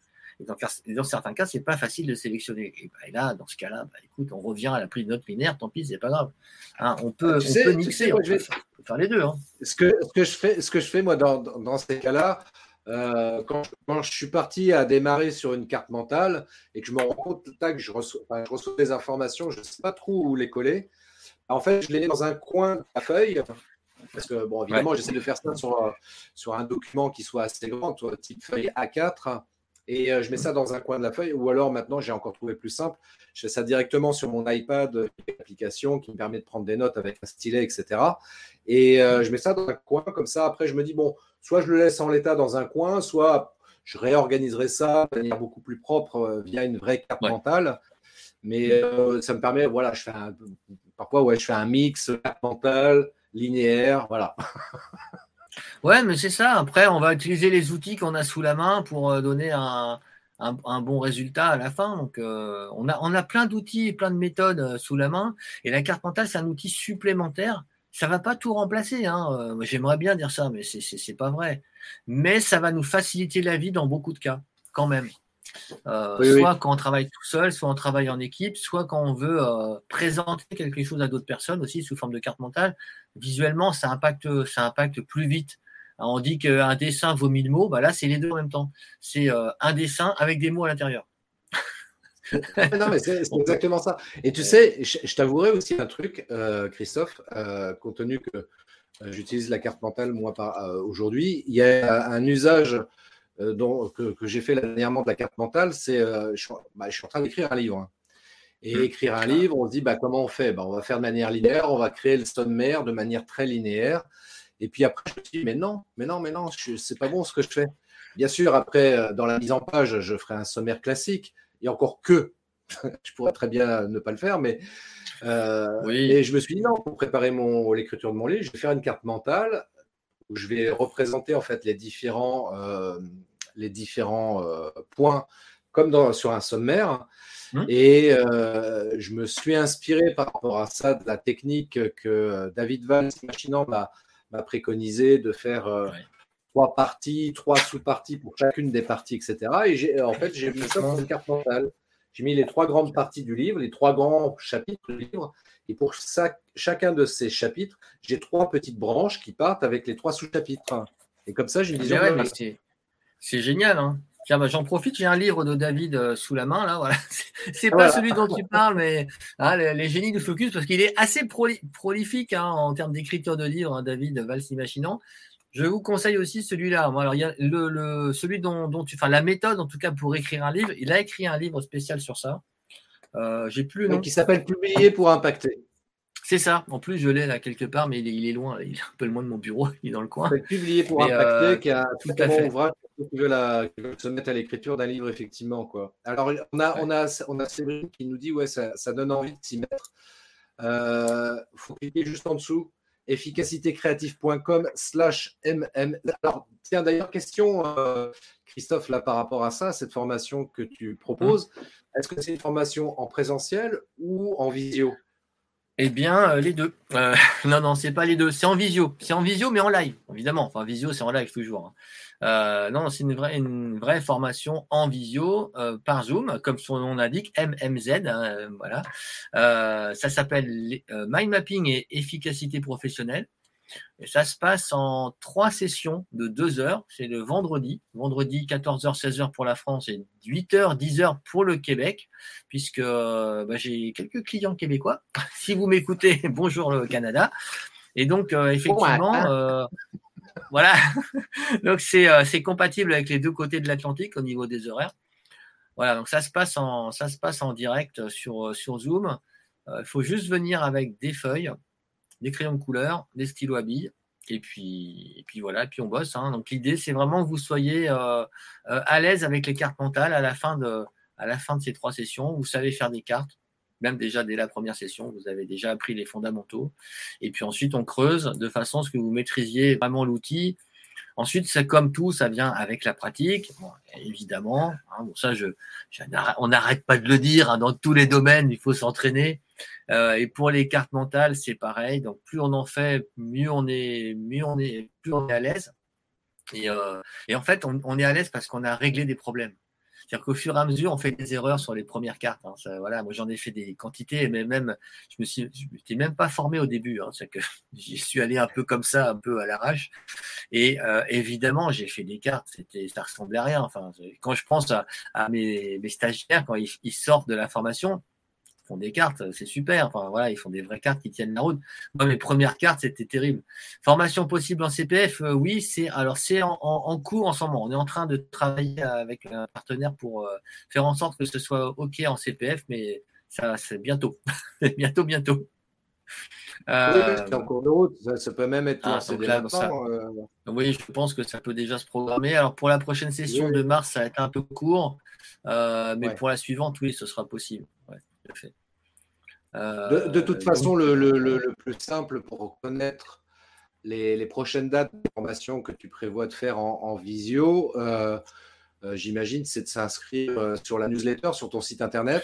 Et dans, certains cas, c'est pas facile de sélectionner. Bah, et, là, dans ce cas-là, bah, écoute, on revient à la prise de note linéaire, tant pis, c'est pas grave. Hein, on peut, mixer, on peut faire les deux. Hein. Ce, que, ce, que je fais, ce que je fais, moi, dans, dans ces cas-là, euh, quand, je, suis parti à démarrer sur une carte mentale et que je me rends compte que je reçois, des informations, je ne sais pas trop où les coller. En fait, je les mets dans un coin de la feuille. Parce que, bon, évidemment, j'essaie de faire ça sur, sur un document qui soit assez grand, type feuille A4. Et euh, je mets ça dans un coin de la feuille. Ou alors, maintenant, j'ai encore trouvé plus simple. Je fais ça directement sur mon iPad, une application qui me permet de prendre des notes avec un stylet, etc. Et euh, je mets ça dans un coin comme ça. Après, je me dis, bon, soit je le laisse en l'état dans un coin, soit je réorganiserai ça de manière beaucoup plus propre euh, via une vraie carte mentale. Mais euh, ça me permet, voilà, je fais un, parfois, ouais, je fais un mix carte mentale, linéaire, voilà. ouais, mais c'est ça. Après, on va utiliser les outils qu'on a sous la main pour euh, donner un, bon résultat à la fin. Donc, on, a, on a plein d'outils et plein de méthodes sous la main. Et la carte mentale, c'est un outil supplémentaire ça va pas tout remplacer. Hein. Euh, j'aimerais bien dire ça, mais c'est pas vrai. Mais ça va nous faciliter la vie dans beaucoup de cas, quand même. Euh, soit quand on travaille tout seul, soit on travaille en équipe, soit quand on veut euh, présenter quelque chose à d'autres personnes aussi sous forme de carte mentale. Visuellement, ça impacte, ça impacte plus vite. on dit qu'un dessin vaut mille mots, bah là c'est les deux en même temps. C'est un dessin avec des mots à l'intérieur. non, mais c'est exactement ça. Et tu sais, je, t'avouerai aussi un truc, euh, Christophe, euh, compte tenu que euh, j'utilise la carte mentale moi aujourd'hui, il y a un usage dont, que, j'ai fait dernièrement de la carte mentale, c'est je, bah, je, suis en train d'écrire un livre. Hein. Et mmh. écrire un livre, on se dit bah, comment on fait? Bah, On va faire de manière linéaire, on va créer le sommaire de manière très linéaire. Et puis après, je me dis mais non, mais non, mais non, c'est pas bon ce que je fais. Bien sûr, après, dans la mise en page, je ferai un sommaire classique et encore que, je pourrais très bien ne pas le faire, mais euh, et je me suis dit non, pour préparer mon l'écriture de mon livre, je vais faire une carte mentale où je vais représenter en fait les différents euh, les différents euh, points comme dans, sur un sommaire. Mmh. Et je me suis inspiré par rapport à ça de la technique que David Valls, machinant, m'a préconisé de faire trois parties, trois sous-parties pour chacune des parties, etc. Et en fait, j'ai mis ça dans une carte mentale. J'ai mis les trois grandes parties du livre, les trois grands chapitres du livre. Et pour chacun de ces chapitres, j'ai trois petites branches qui partent avec les trois sous-chapitres. Et comme ça, j'ai une vision. C'est génial. Hein. Tiens, bah, j'en profite, j'ai un livre de David euh, sous la main, là, voilà. C'est pas celui dont tu parles, mais hein, les, génies du focus, parce qu'il est assez prolifique hein, en termes d'écriture de livres, hein, David Valls Imaginant. Je vous conseille aussi celui-là. Alors, il y a le, celui dont, tu, enfin, la méthode en tout cas pour écrire un livre. Il a écrit un livre spécial sur ça. Euh, j'ai plus le nom. Qui s'appelle Publier pour impacter. C'est ça. En plus, je l'ai là quelque part, mais il est, loin. Il est un peu loin de mon bureau. Il est dans le coin. Publier pour impacter, euh, qui a tout à fait. ouvrage qui veut, se mettre à l'écriture d'un livre, effectivement. Quoi. Alors, on a, on a, on a Séverine qui nous dit ouais, ça, ça donne envie de s'y mettre. Il euh, faut cliquer juste en dessous efficacitécréative.com slash mm. Alors, tiens, d'ailleurs, question, euh, Christophe, là, par rapport à ça, cette formation que tu proposes, mmh. est-ce que c'est une formation en présentiel ou en visio? Eh bien, euh, les deux. Euh, non, non, c'est pas les deux. C'est en visio. C'est en visio, mais en live, évidemment. Enfin, visio, c'est en live toujours. Hein. Euh, non, c'est une vraie, une vraie formation en visio euh, par Zoom, comme son nom l'indique, MMZ. Hein, voilà. ça s'appelle Mind Mapping et efficacité professionnelle. Et ça se passe en trois sessions de deux heures. C'est le vendredi. Vendredi, 14h, 16h pour la France et 8h, 10h pour le Québec, puisque bah, j'ai quelques clients québécois. si vous m'écoutez, bonjour le Canada. Et donc, effectivement, voilà. donc euh, c'est compatible avec les deux côtés de l'Atlantique au niveau des horaires. Voilà, donc ça se passe en, ça se passe en direct sur, euh, sur Zoom. Euh, il faut juste venir avec des feuilles, des crayons de couleur, des stylos à billes. Et puis, puis voilà, et puis on bosse. Hein. Donc l'idée, c'est vraiment que vous soyez à l'aise avec les cartes mentales à la, fin de, ces trois sessions. Vous savez faire des cartes même déjà dès la première session, vous avez déjà appris les fondamentaux. Et puis ensuite, on creuse de façon à ce que vous maîtrisiez vraiment l'outil. Ensuite, c'est comme tout, ça vient avec la pratique, évidemment. Hein, ça, on n'arrête pas de le dire. Hein, dans tous les domaines, il faut s'entraîner. Euh, et pour les cartes mentales, c'est pareil. Donc, plus on en fait, mieux on est, mieux on est, plus on est à l'aise. Et, euh, en fait, on, est à l'aise parce qu'on a réglé des problèmes. C'est-à-dire qu'au fur et à mesure, on fait des erreurs sur les premières cartes. Hein. voilà, moi j'en ai fait des quantités, mais même je me suis, je même pas formé au début. Hein. que j'y suis allé un peu comme ça, un peu à l'arrache. Et euh, évidemment, j'ai fait des cartes. C'était, ça ressemblait à rien. Enfin, quand je pense à, mes, stagiaires quand ils sortent de la formation, des cartes, c'est super. Enfin, voilà, ils font des vraies cartes qui tiennent la route. Moi, mes premières cartes, c'était terrible. Formation possible en CPF, euh, oui, c'est alors c'est en, cours en ce moment. On est en train de travailler avec un partenaire pour euh, faire en sorte que ce soit OK en CPF, mais ça, c'est bientôt. bientôt, bientôt. Euh, oui, en cours de route, ça, peut même être ah, Oui, je pense que ça peut déjà se programmer. Alors pour la prochaine session de mars, ça va être un peu court, mais pour la suivante, oui, ce sera possible. Ouais, tout à fait. De, toute euh, façon, le, plus simple pour connaître les, prochaines dates de formation que tu prévois de faire en, visio, euh, euh, j'imagine, c'est de s'inscrire sur la newsletter, sur ton site internet.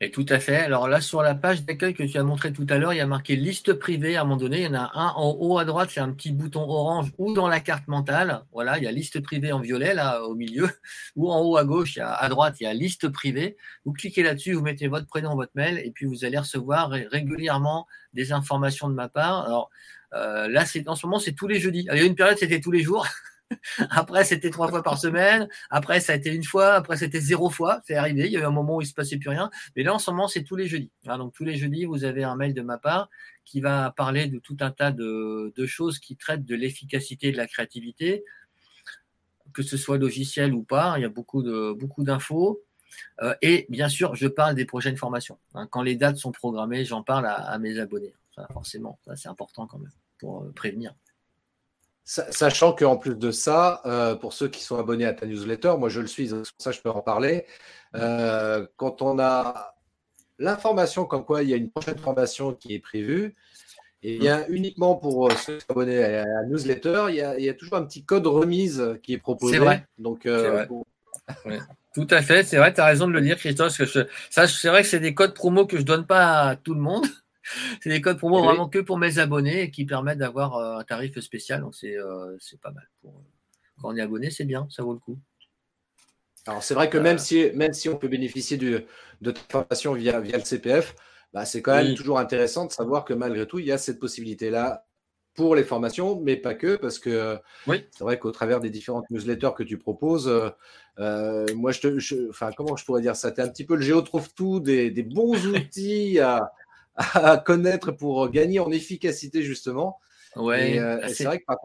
Et tout à fait. Alors là, sur la page d'accueil que tu as montré tout à l'heure, il y a marqué liste privée à un moment donné. Il y en a un en haut à droite, c'est un petit bouton orange ou dans la carte mentale. Voilà, il y a liste privée en violet là au milieu. Ou en haut à gauche, à droite, il y a liste privée. Vous cliquez là-dessus, vous mettez votre prénom, votre mail, et puis vous allez recevoir régulièrement des informations de ma part. Alors euh, là, c'est en ce moment, c'est tous les jeudis. il y a une période, c'était tous les jours. Après, c'était trois fois par semaine. Après, ça a été une fois. Après, c'était zéro fois. C'est arrivé. Il y a eu un moment où il se passait plus rien. Mais là, en ce moment, c'est tous les jeudis. donc, tous les jeudis, vous avez un mail de ma part qui va parler de tout un tas de, choses qui traitent de l'efficacité de la créativité, que ce soit logiciel ou pas. Il y a beaucoup beaucoup d'infos. Euh, et bien sûr, je parle des prochaines formations. Hein, quand les dates sont programmées, j'en parle à, mes abonnés. forcément, c'est important quand même pour euh, prévenir. Sachant qu'en plus de ça, euh, pour ceux qui sont abonnés à ta newsletter, moi je le suis, ça je peux en parler. Euh, quand on a l'information comme quoi il y a une prochaine formation qui est prévue, et eh bien uniquement pour ceux qui sont abonnés à la newsletter, il y a, toujours un petit code remise qui est proposé. C'est vrai. Donc, Tout à fait, c'est vrai, tu as raison de le dire, Christophe. que ça, c'est vrai que c'est des codes promo que je donne pas à tout le monde. C'est des codes promo vraiment que pour mes abonnés et qui permettent d'avoir euh, un tarif spécial. Donc c'est euh, pas mal. Pour, euh, quand on est abonné, c'est bien, ça vaut le coup. Alors c'est vrai que même, si, même si on peut bénéficier de, de formation via, via le CPF, bah, c'est quand même toujours intéressant de savoir que malgré tout, il y a cette possibilité-là pour les formations, mais pas que, parce que oui. c'est vrai qu'au travers des différentes newsletters que tu proposes, moi, je te, enfin, comment je pourrais dire ça? Tu es un petit peu le géo trouve tout, des, des bons outils à, à connaître pour gagner en efficacité, justement. Ouais, euh, c'est vrai que par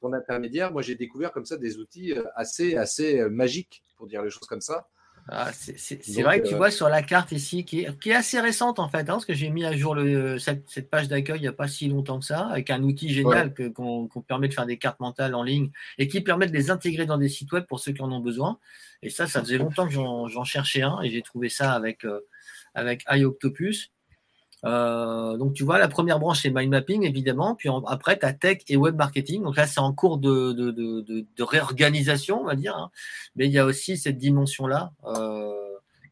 ton, intermédiaire, moi j'ai découvert comme ça des outils euh, assez, assez euh, magiques, pour dire les choses comme ça. Ah, c'est vrai que tu vois sur la carte ici, qui est, qui est assez récente en fait, hein, parce que j'ai mis à jour le, cette, page d'accueil il n'y a pas si longtemps que ça, avec un outil génial qu'on permet de faire des cartes mentales en ligne et qui permet de les intégrer dans des sites web pour ceux qui en ont besoin. Et ça, ça faisait longtemps que j'en cherchais un et j'ai trouvé ça avec, avec iOctopus. Euh, donc, tu vois, la première branche, c'est mind mapping, évidemment. Puis après, tu as tech et web marketing. Donc là, c'est en cours de, de, de, de, réorganisation, on va dire. Hein. Mais il y a aussi cette dimension-là euh,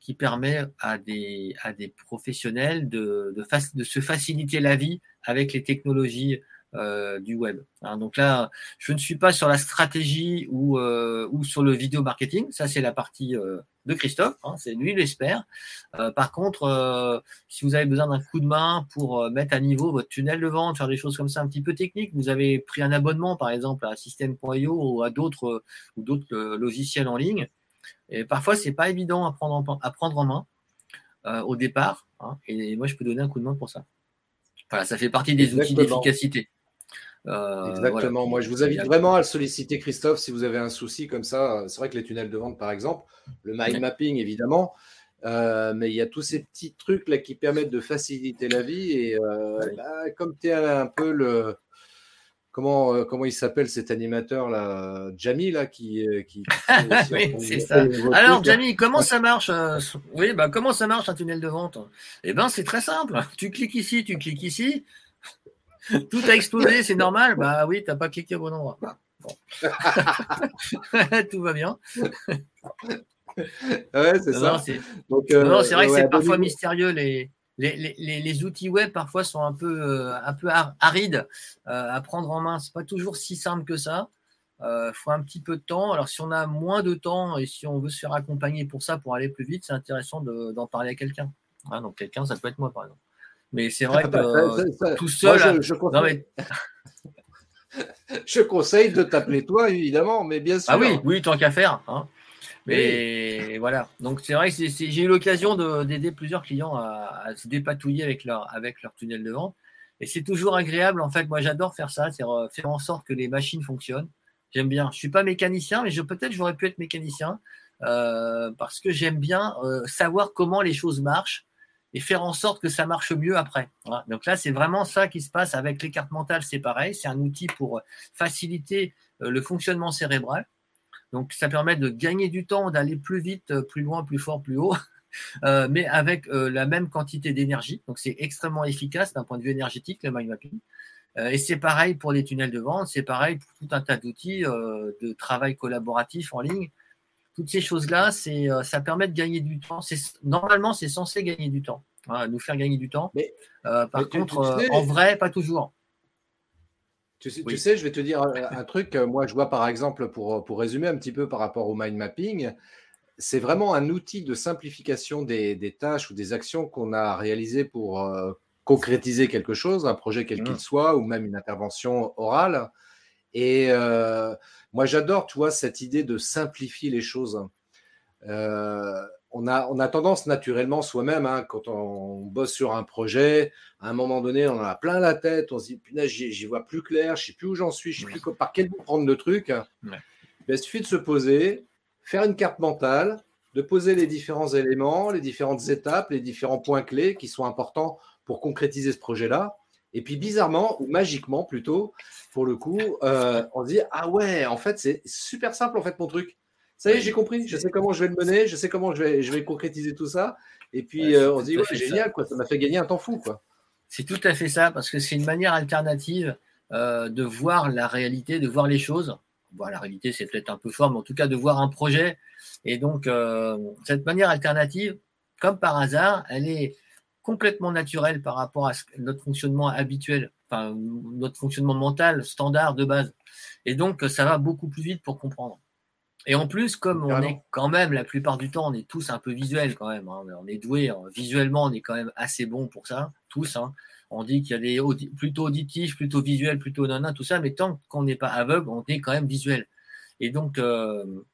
qui permet à des, à des professionnels de, de, de se faciliter la vie avec les technologies euh, du web. Hein. donc là, je ne suis pas sur la stratégie ou, euh, ou sur le vidéo marketing. Ça, c'est la partie euh, de Christophe. Hein, c'est lui l'expert. par contre, si vous avez besoin d'un coup de main pour mettre à niveau votre tunnel de vente, faire des choses comme ça un petit peu techniques, vous avez pris un abonnement, par exemple, à System.io ou à d'autres ou d'autres logiciels en ligne. Et parfois, c'est pas évident à prendre en, à prendre en main au départ. Hein, et moi, je peux donner un coup de main pour ça. Voilà, ça fait partie des outils d'efficacité. Euh, Exactement. Moi, je vous invite vraiment à le solliciter, Christophe, si vous avez un souci comme ça. C'est vrai que les tunnels de vente, par exemple, le mind mapping, évidemment, euh, mais il y a tous ces petits trucs là qui permettent de faciliter la vie. Et euh, bah, comme tu es un peu le. Comment, comment il s'appelle cet animateur là Jamie là qui, qui, oui, c'est ça. Alors Jamie, comment ça marche Oui, bah comment ça marche un tunnel de vente? Eh ben c'est très simple. Tu cliques ici, tu cliques ici, tout a explosé, c'est normal. Bah oui, t'as pas cliqué au bon endroit. Tout va bien. Ouais, c'est ça. C'est euh, vrai que c'est parfois mystérieux. Les, les, les, outils web parfois sont un peu, euh, un peu arides euh, à prendre en main. C'est pas toujours si simple que ça. Il faut un petit peu de temps. Alors, si on a moins de temps et si on veut se faire accompagner pour ça, pour aller plus vite, c'est intéressant d'en parler à quelqu'un. Hein, donc, quelqu'un, ça peut être moi, par exemple. Mais c'est vrai que tout seul. je, conseille... de t'appeler toi, évidemment, mais bien sûr. Ah oui, oui, tant qu'à faire. Hein. Mais voilà. Donc c'est vrai que j'ai eu l'occasion d'aider plusieurs clients à, se dépatouiller avec leur, avec leur tunnel de vente. Et c'est toujours agréable. En fait, moi j'adore faire ça, c'est faire en sorte que les machines fonctionnent. J'aime bien. Je suis pas mécanicien, mais peut-être j'aurais pu être mécanicien euh, parce que j'aime bien euh, savoir comment les choses marchent et faire en sorte que ça marche mieux après. Donc là, c'est vraiment ça qui se passe avec les cartes mentales, c'est pareil, c'est un outil pour faciliter euh, le fonctionnement cérébral. Donc ça permet de gagner du temps, d'aller plus vite, euh, plus loin, plus fort, plus haut, euh, mais avec la même quantité d'énergie. Donc c'est extrêmement efficace d'un point de vue énergétique, le mind mapping. et c'est pareil pour les tunnels de vente, c'est pareil pour tout un tas d'outils de travail collaboratif en ligne toutes ces choses-là, c'est, euh, ça permet de gagner du temps. C'est, normalement, c'est censé gagner du temps, hein, nous faire gagner du temps. Mais, euh, par contre, euh, en vrai, pas toujours. Tu sais, je vais te dire un, truc. Moi, je vois par exemple, pour, pour résumer un petit peu par rapport au mind mapping, c'est vraiment un outil de simplification des, tâches ou des actions qu'on a réalisées pour concrétiser quelque chose, un projet quel qu'il mmh. soit, ou même une intervention orale. Et moi, j'adore, tu vois, cette idée de simplifier les choses. Euh, on, a, on a tendance naturellement soi-même, hein, quand on bosse sur un projet, à un moment donné, on en a plein la tête, on se dit, putain, j'y vois plus clair, je sais plus où j'en suis, je sais plus par quel bout prendre le truc. Ben, il suffit de se poser, faire une carte mentale, de poser les différents éléments, les différentes étapes, les différents points clés qui sont importants pour concrétiser ce projet-là. Et puis bizarrement, ou magiquement plutôt, pour le coup, euh, on dit Ah ouais, en fait, c'est super simple en fait mon truc. Ça y est, j'ai compris, je sais comment je vais le mener, je sais comment je vais, je vais concrétiser tout ça. Et puis euh, on se dit Ouais, génial, quoi, ça m'a fait gagner un temps fou. quoi. C'est tout à fait ça, parce que c'est une manière alternative euh, de voir la réalité, de voir les choses. Voir la réalité, c'est peut-être un peu fort, mais en tout cas de voir un projet. Et donc, cette manière alternative, comme par hasard, elle est complètement naturelle par rapport à notre fonctionnement habituel, enfin, notre fonctionnement mental standard de base. Et donc, ça va beaucoup plus vite pour comprendre. Et en plus, comme on est quand même, la plupart du temps, on est tous un peu visuels quand même. Hein. On est doué, hein. visuellement, on est quand même assez bon pour ça, tous. Hein. On dit qu'il y a des plutôt auditifs, plutôt visuels, plutôt non, tout ça, mais tant qu'on n'est pas aveugle, on est quand même visuel. Et donc, euh,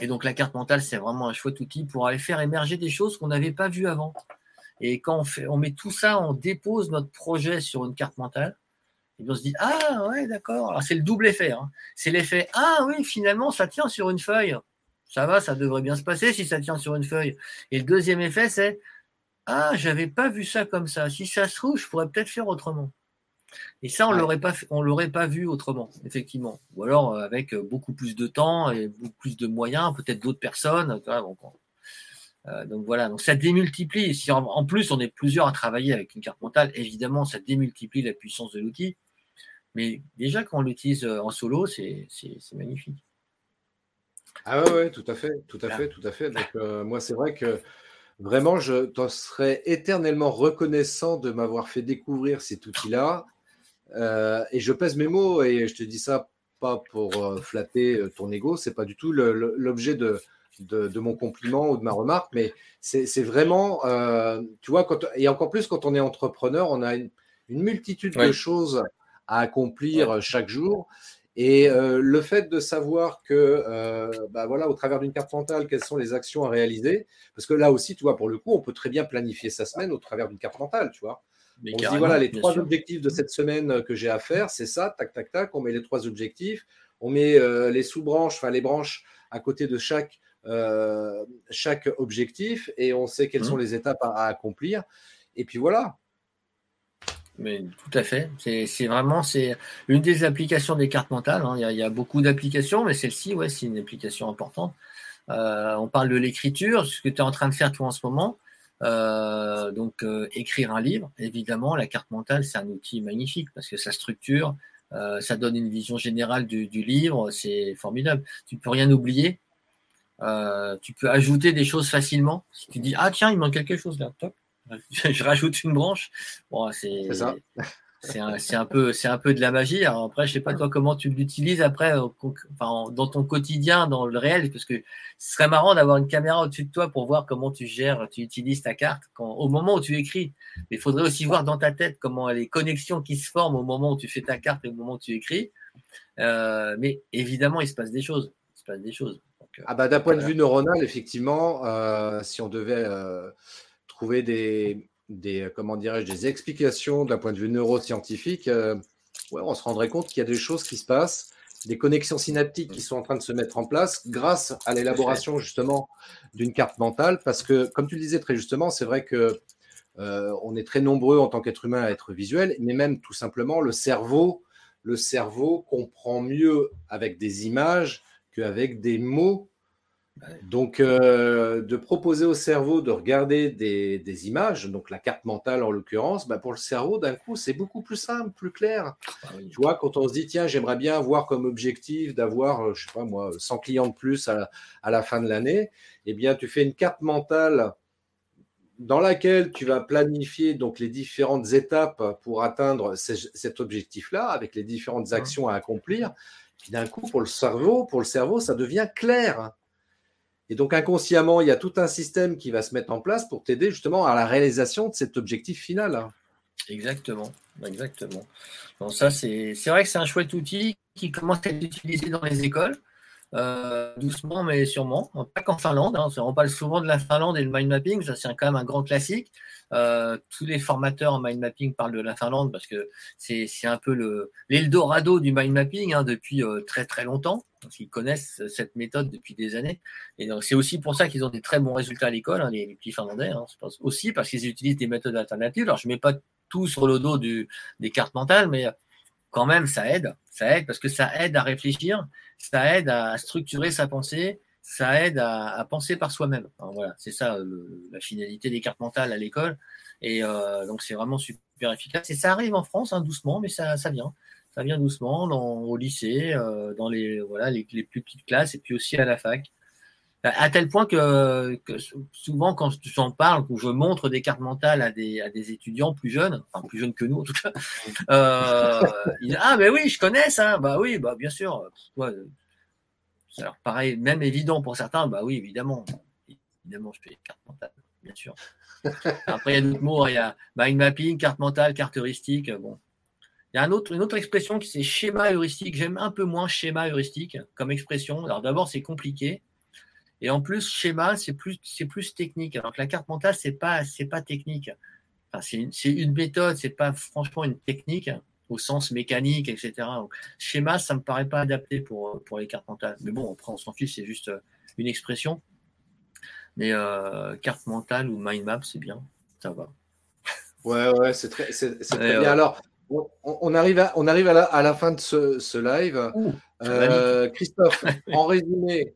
et donc la carte mentale, c'est vraiment un chouette outil pour aller faire émerger des choses qu'on n'avait pas vues avant. Et quand on, fait, on met tout ça, on dépose notre projet sur une carte mentale, et on se dit Ah ouais, d'accord. Alors c'est le double effet. Hein. C'est l'effet Ah oui, finalement, ça tient sur une feuille. Ça va, ça devrait bien se passer si ça tient sur une feuille. Et le deuxième effet, c'est Ah, j'avais pas vu ça comme ça. Si ça se trouve, je pourrais peut-être faire autrement. Et ça, on l'aurait pas, on l'aurait pas vu autrement, effectivement. Ou alors euh, avec beaucoup plus de temps et beaucoup plus de moyens, peut-être d'autres personnes. Euh, donc voilà, donc ça démultiplie. Si en, plus on est plusieurs à travailler avec une carte mentale, évidemment, ça démultiplie la puissance de l'outil. Mais déjà, quand on l'utilise euh, en solo, c'est magnifique. Ah ouais, tout à fait, tout à fait, tout à fait. Donc euh, moi, c'est vrai que vraiment, je t'en serais éternellement reconnaissant de m'avoir fait découvrir cet outil-là. et je pèse mes mots et je te dis ça pas pour flatter ton ego, c'est pas du tout l'objet de, de, mon compliment ou de ma remarque, mais c'est vraiment, euh, tu vois, quand, et encore plus quand on est entrepreneur, on a une, multitude de choses à accomplir chaque jour. Et euh, le fait de savoir que, euh, bah voilà, au travers d'une carte mentale, quelles sont les actions à réaliser, parce que là aussi, tu vois, pour le coup, on peut très bien planifier sa semaine au travers d'une carte mentale, tu vois. on dit voilà, les trois objectifs de cette semaine que j'ai à faire, c'est ça, tac, tac, tac. On met les trois objectifs, on met les sous-branches, enfin les branches à côté de chaque euh, chaque objectif et on sait quelles sont mmh. les étapes à, accomplir. Et puis voilà. Mais tout à fait. C'est vraiment c'est une des applications des cartes mentales. Hein. Il, y a, beaucoup d'applications, mais celle-ci, ouais, c'est une application importante. Euh, on parle de l'écriture, ce que tu es en train de faire toi en ce moment. Euh, donc écrire un livre, évidemment, la carte mentale, c'est un outil magnifique parce que ça structure, ça donne une vision générale du, du livre, c'est formidable. Tu peux rien oublier, euh, tu peux ajouter des choses facilement. Si tu dis, ah tiens, il manque quelque chose là, top. je rajoute une branche. Bon, c'est ça. C'est un, peu, c'est un peu de la magie. Alors après, je sais pas toi comment tu l'utilises après, enfin, dans ton quotidien, dans le réel, parce que ce serait marrant d'avoir une caméra au-dessus de toi pour voir comment tu gères, tu utilises ta carte quand, au moment où tu écris. Mais il faudrait aussi voir dans ta tête comment les connexions qui se forment au moment où tu fais ta carte et au moment où tu écris. Euh, mais évidemment, il se passe des choses. Il se passe des choses. Euh, ah bah, D'un point de vue neuronal, effectivement, euh, si on devait euh, trouver des, des, comment des explications d'un point de vue neuroscientifique, ouais, on se rendrait compte qu'il y a des choses qui se passent, des connexions synaptiques qui sont en train de se mettre en place grâce à l'élaboration justement d'une carte mentale. Parce que, comme tu le disais très justement, c'est vrai que on est très nombreux en tant qu'être humain à être visuel, mais même tout simplement le cerveau, le cerveau comprend mieux avec des images qu'avec des mots. Donc, euh, de proposer au cerveau de regarder des, images, donc la carte mentale en l'occurrence, bah, pour le cerveau, d'un coup, c'est beaucoup plus simple, plus clair. Ah tu vois, quand on se dit, tiens, j'aimerais bien avoir comme objectif d'avoir, euh, je sais pas moi, 100 clients de plus à, la fin de l'année, eh bien, tu fais une carte mentale dans laquelle tu vas planifier donc les différentes étapes pour atteindre cet objectif-là, avec les différentes actions à accomplir. Puis d'un coup, pour le cerveau, pour le cerveau, ça devient clair. Et donc inconsciemment, il y a tout un système qui va se mettre en place pour t'aider justement à la réalisation de cet objectif final. Exactement, exactement. Ça, c'est vrai que c'est un chouette outil qui commence à être utilisé dans les écoles. Euh, doucement mais sûrement, pas qu'en Finlande. Hein. On parle souvent de la Finlande et le mind mapping, ça c'est quand même un grand classique. Euh, tous les formateurs en mind mapping parlent de la Finlande parce que c'est un peu l'Eldorado du mind mapping hein, depuis euh, très très longtemps. Donc, ils connaissent cette méthode depuis des années. Et c'est aussi pour ça qu'ils ont des très bons résultats à l'école, hein, les, petits Finlandais. Hein, aussi parce qu'ils utilisent des méthodes alternatives. Alors je mets pas tout sur le dos du, des cartes mentales, mais quand même, ça aide. Ça aide parce que ça aide à réfléchir, ça aide à structurer sa pensée, ça aide à, penser par soi-même. voilà, c'est ça la finalité des cartes mentales à l'école. Et euh, donc, c'est vraiment super efficace. Et ça arrive en France, hein, doucement, mais ça, vient. Ça vient doucement au lycée, euh, dans les, voilà, les, plus petites classes et puis aussi à la fac. À tel point que, souvent, quand j'en parle, ou je montre des cartes mentales à des, étudiants plus jeunes, enfin plus jeunes que nous en tout cas, euh, ils disent Ah, mais oui, je connais ça. Bah oui, bah bien sûr. Ça leur paraît même évident pour certains. Bah oui, évidemment. Évidemment, je fais des cartes mentales, bien sûr. Après, il y a d'autres mots. Il y a mind mapping, carte mentale, carte heuristique. Bon. Il y a une autre expression qui c'est schéma heuristique. J'aime un peu moins schéma heuristique comme expression. Alors d'abord, c'est compliqué. Et en plus, schéma, c'est plus, c'est plus technique. Alors que la carte mentale, c'est pas, c'est pas technique. Enfin, c'est, une, une méthode, c'est pas franchement une technique au sens mécanique, etc. Donc, schéma, ça me paraît pas adapté pour, pour les cartes mentales. Mais bon, après, on s'en fiche, c'est juste euh, une expression. Mais euh, carte mentale ou mind map, c'est bien, ça va. Ouais, ouais, c'est très, c'est, très bien. Alors, on, arrive, à, on arrive à, la, à la fin de ce, ce live. Euh, Christophe, en résumé,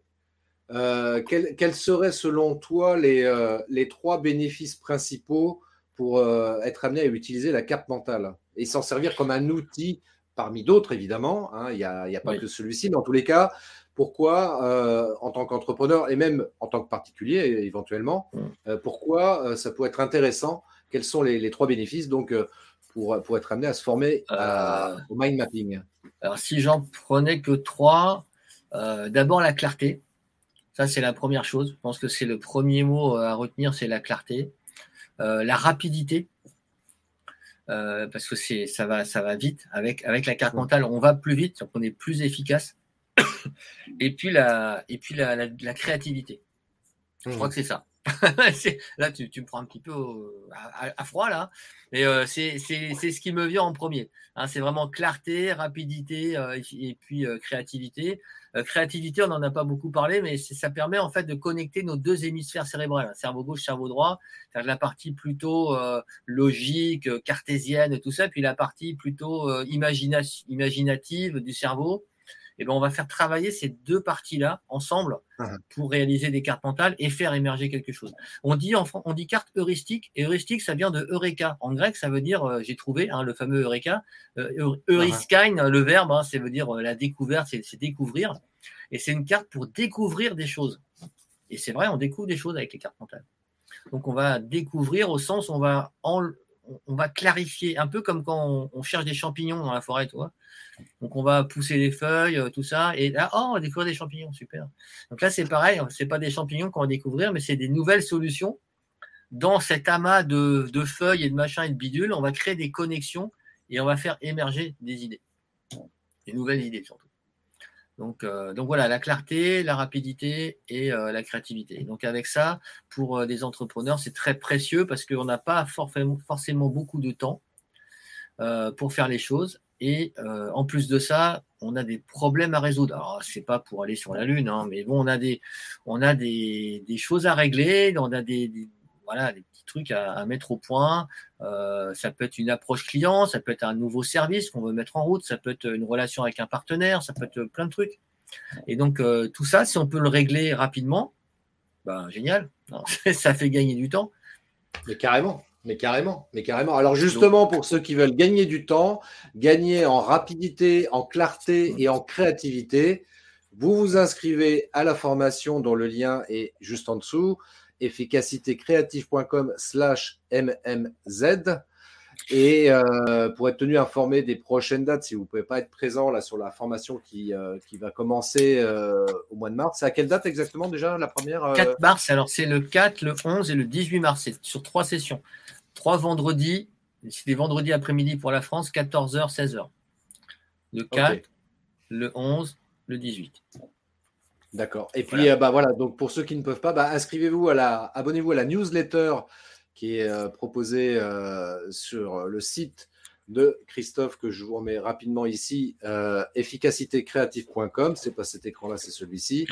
euh, quels, seraient selon toi les, euh, les trois bénéfices principaux pour euh, être amené à utiliser la carte mentale? Et s'en servir comme un outil parmi d'autres, évidemment. Hein, il n'y a, a, pas que celui-ci, mais en tous les cas, pourquoi, en tant qu'entrepreneur et même en tant que particulier éventuellement, mm. pourquoi ça peut être intéressant? Quels sont les, les trois bénéfices donc pour, pour, être amené à se former au mind mapping? Alors, si j'en prenais que trois, d'abord la clarté. Ça, c'est la première chose. Je pense que c'est le premier mot à retenir, c'est la clarté. Euh, la rapidité, euh, parce que c'est ça va, ça va vite. Avec, avec la carte mentale, on va plus vite, donc on est plus efficace. et puis la, et puis la, la, créativité. Je crois mmh. que c'est ça. là, tu, tu, me prends un petit peu à, froid, là. Mais euh, c'est ce qui me vient en premier. Hein, c'est vraiment clarté, rapidité euh, et, puis euh, créativité. créativité, on n'en a pas beaucoup parlé, mais ça permet en fait de connecter nos deux hémisphères cérébrales, hein, cerveau gauche, cerveau droit, faire la partie plutôt logique, cartésienne, tout ça, puis la partie plutôt imaginative du cerveau eh ben, on va faire travailler ces deux parties-là ensemble uh-huh. pour réaliser des cartes mentales et faire émerger quelque chose. On dit, en, on dit carte heuristique, et heuristique, ça vient de eureka. En grec, ça veut dire, euh, j'ai trouvé, hein, le fameux eureka. Euh, uh-huh. le verbe, hein, ça veut dire euh, la découverte, c'est découvrir. Et c'est une carte pour découvrir des choses. Et c'est vrai, on découvre des choses avec les cartes mentales. Donc on va découvrir au sens, on va, on va clarifier, un peu comme quand on, cherche des champignons dans la forêt, tu vois. Donc on va pousser les feuilles, euh, tout ça, et là, oh, on va découvrir des champignons, super. Donc là, c'est pareil, c'est pas des champignons qu'on va découvrir, mais c'est des nouvelles solutions. Dans cet amas de, feuilles et de machins et de bidules, on va créer des connexions et on va faire émerger des idées. Des nouvelles idées surtout. Donc, euh, donc voilà, la clarté, la rapidité et euh, la créativité. Donc avec ça, pour des entrepreneurs, c'est très précieux parce qu'on n'a pas forcément, beaucoup de temps pour faire les choses et euh, en plus de ça, on a des problèmes à résoudre. Alors, c'est pas pour aller sur la Lune, hein, mais bon, on a des, on a des, des choses à régler, on a des, voilà, des trucs à, à mettre au point. Euh, ça peut être une approche client, ça peut être un nouveau service qu'on veut mettre en route, ça peut être une relation avec un partenaire, ça peut être plein de trucs. Et donc, euh, tout ça, si on peut le régler rapidement, ben, génial. ça fait gagner du temps. Mais carrément. Mais carrément, mais carrément. Alors justement, pour ceux qui veulent gagner du temps, gagner en rapidité, en clarté et en créativité, vous vous inscrivez à la formation dont le lien est juste en dessous, efficacitécréative.com slash mmz. Et euh, pour être tenu informé des prochaines dates, si vous ne pouvez pas être présent là sur la formation qui, euh, qui va commencer euh, au mois de mars, c'est à quelle date exactement déjà la première 4 mars, alors c'est le 4, le 11 et le 18 mars, c'est sur trois sessions trois vendredis, c'est des vendredis après-midi pour la France, 14h, 16h. Le 4, le 11, le 18. D'accord. Et puis, euh, bah, voilà, donc pour ceux qui ne peuvent pas, bah, inscrivez-vous à la, abonnez-vous à la newsletter qui est euh, proposée euh, sur le site de Christophe que je vous remets rapidement ici, efficacitécreative.com, c'est pas cet écran-là, c'est celui-ci,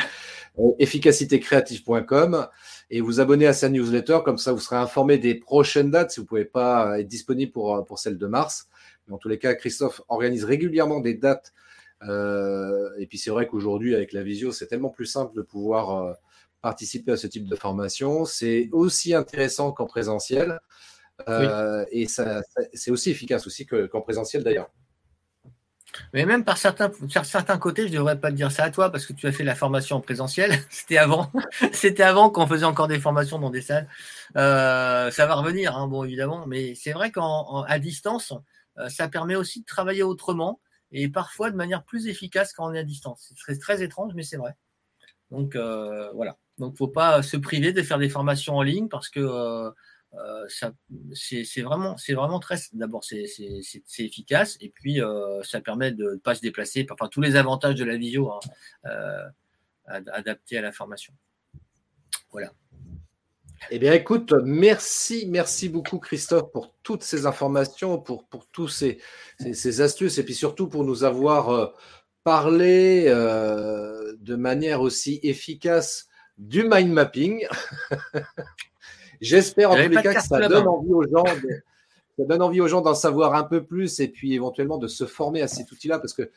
efficacitécreative.com, et vous abonnez à sa newsletter, comme ça vous serez informé des prochaines dates. Si vous ne pouvez pas être disponible pour, pour celle de mars. Mais en tous les cas, Christophe organise régulièrement des dates, euh, et puis c'est vrai qu'aujourd'hui, avec la visio, c'est tellement plus simple de pouvoir euh, participer à ce type de formation. C'est aussi intéressant qu'en présentiel. Euh, et ça, c'est aussi efficace aussi qu'en présentiel d'ailleurs. Mais même par certains, certains côtés, je ne devrais pas te dire ça à toi parce que tu as fait la formation en présentiel. C'était avant. C'était avant qu'on faisait encore des formations dans des salles. Ça va revenir, hein, bon évidemment. Mais c'est vrai qu'à distance, ça permet aussi de travailler autrement et parfois de manière plus efficace quand on est à distance. C'est très, très étrange, mais c'est vrai. Donc voilà. Donc faut pas se priver de faire des formations en ligne parce que euh, c'est vraiment, c'est vraiment très. D'abord, c'est efficace et puis euh, ça permet de ne pas se déplacer. Enfin, tous les avantages de la visio hein, euh, adaptés à la formation. Voilà. Eh bien, écoute, merci, merci beaucoup, Christophe, pour toutes ces informations, pour, pour tous ces, ces, astuces et puis surtout pour nous avoir parlé de manière aussi efficace du mind mapping. J'espère en tous les cas que ça donne, envie aux gens ça donne envie aux gens d'en savoir un peu plus et puis éventuellement de se former à cet outil-là parce que,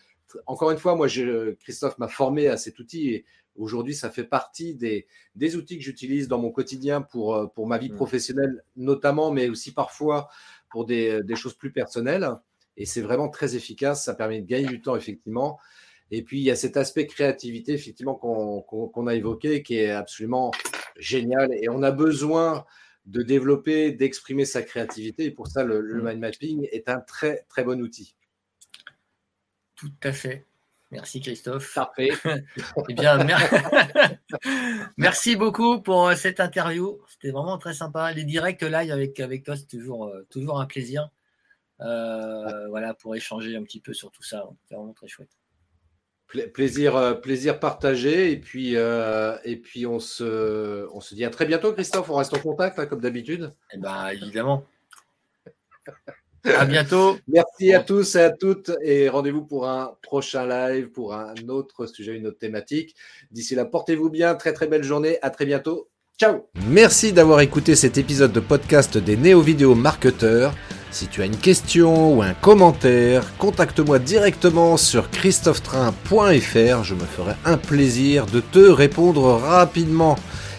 encore une fois, moi, je, Christophe m'a formé à cet outil et aujourd'hui, ça fait partie des, des outils que j'utilise dans mon quotidien pour, euh, pour ma vie mm. professionnelle notamment, mais aussi parfois pour des, des choses plus personnelles. Et c'est vraiment très efficace. Ça permet de gagner du temps, effectivement. Et puis, il y a cet aspect créativité, effectivement, qu'on a évoqué, qui est absolument génial. Et on a besoin de développer, d'exprimer sa créativité. Et pour ça, le, mm. mind mapping est un très, très bon outil. Tout à fait. Merci Christophe. Parfait. eh bien, merci beaucoup pour euh, cette interview. C'était vraiment très sympa. Les directs live avec, avec toi, c'est toujours, euh, toujours un plaisir. Euh, voilà, pour échanger un petit peu sur tout ça. C'est vraiment très chouette. Plaisir, plaisir partagé. Et puis, euh, et puis on, se, on se dit à très bientôt, Christophe. On reste en contact, hein, comme d'habitude. Eh ben, évidemment. À bientôt. Merci à tous et à toutes. Et rendez-vous pour un prochain live, pour un autre sujet, une autre thématique. D'ici là, portez-vous bien. Très, très belle journée. À très bientôt. Ciao. Merci d'avoir écouté cet épisode de podcast des néo-vidéo marketeurs. Si tu as une question ou un commentaire, contacte-moi directement sur christophetrain.fr, je me ferai un plaisir de te répondre rapidement.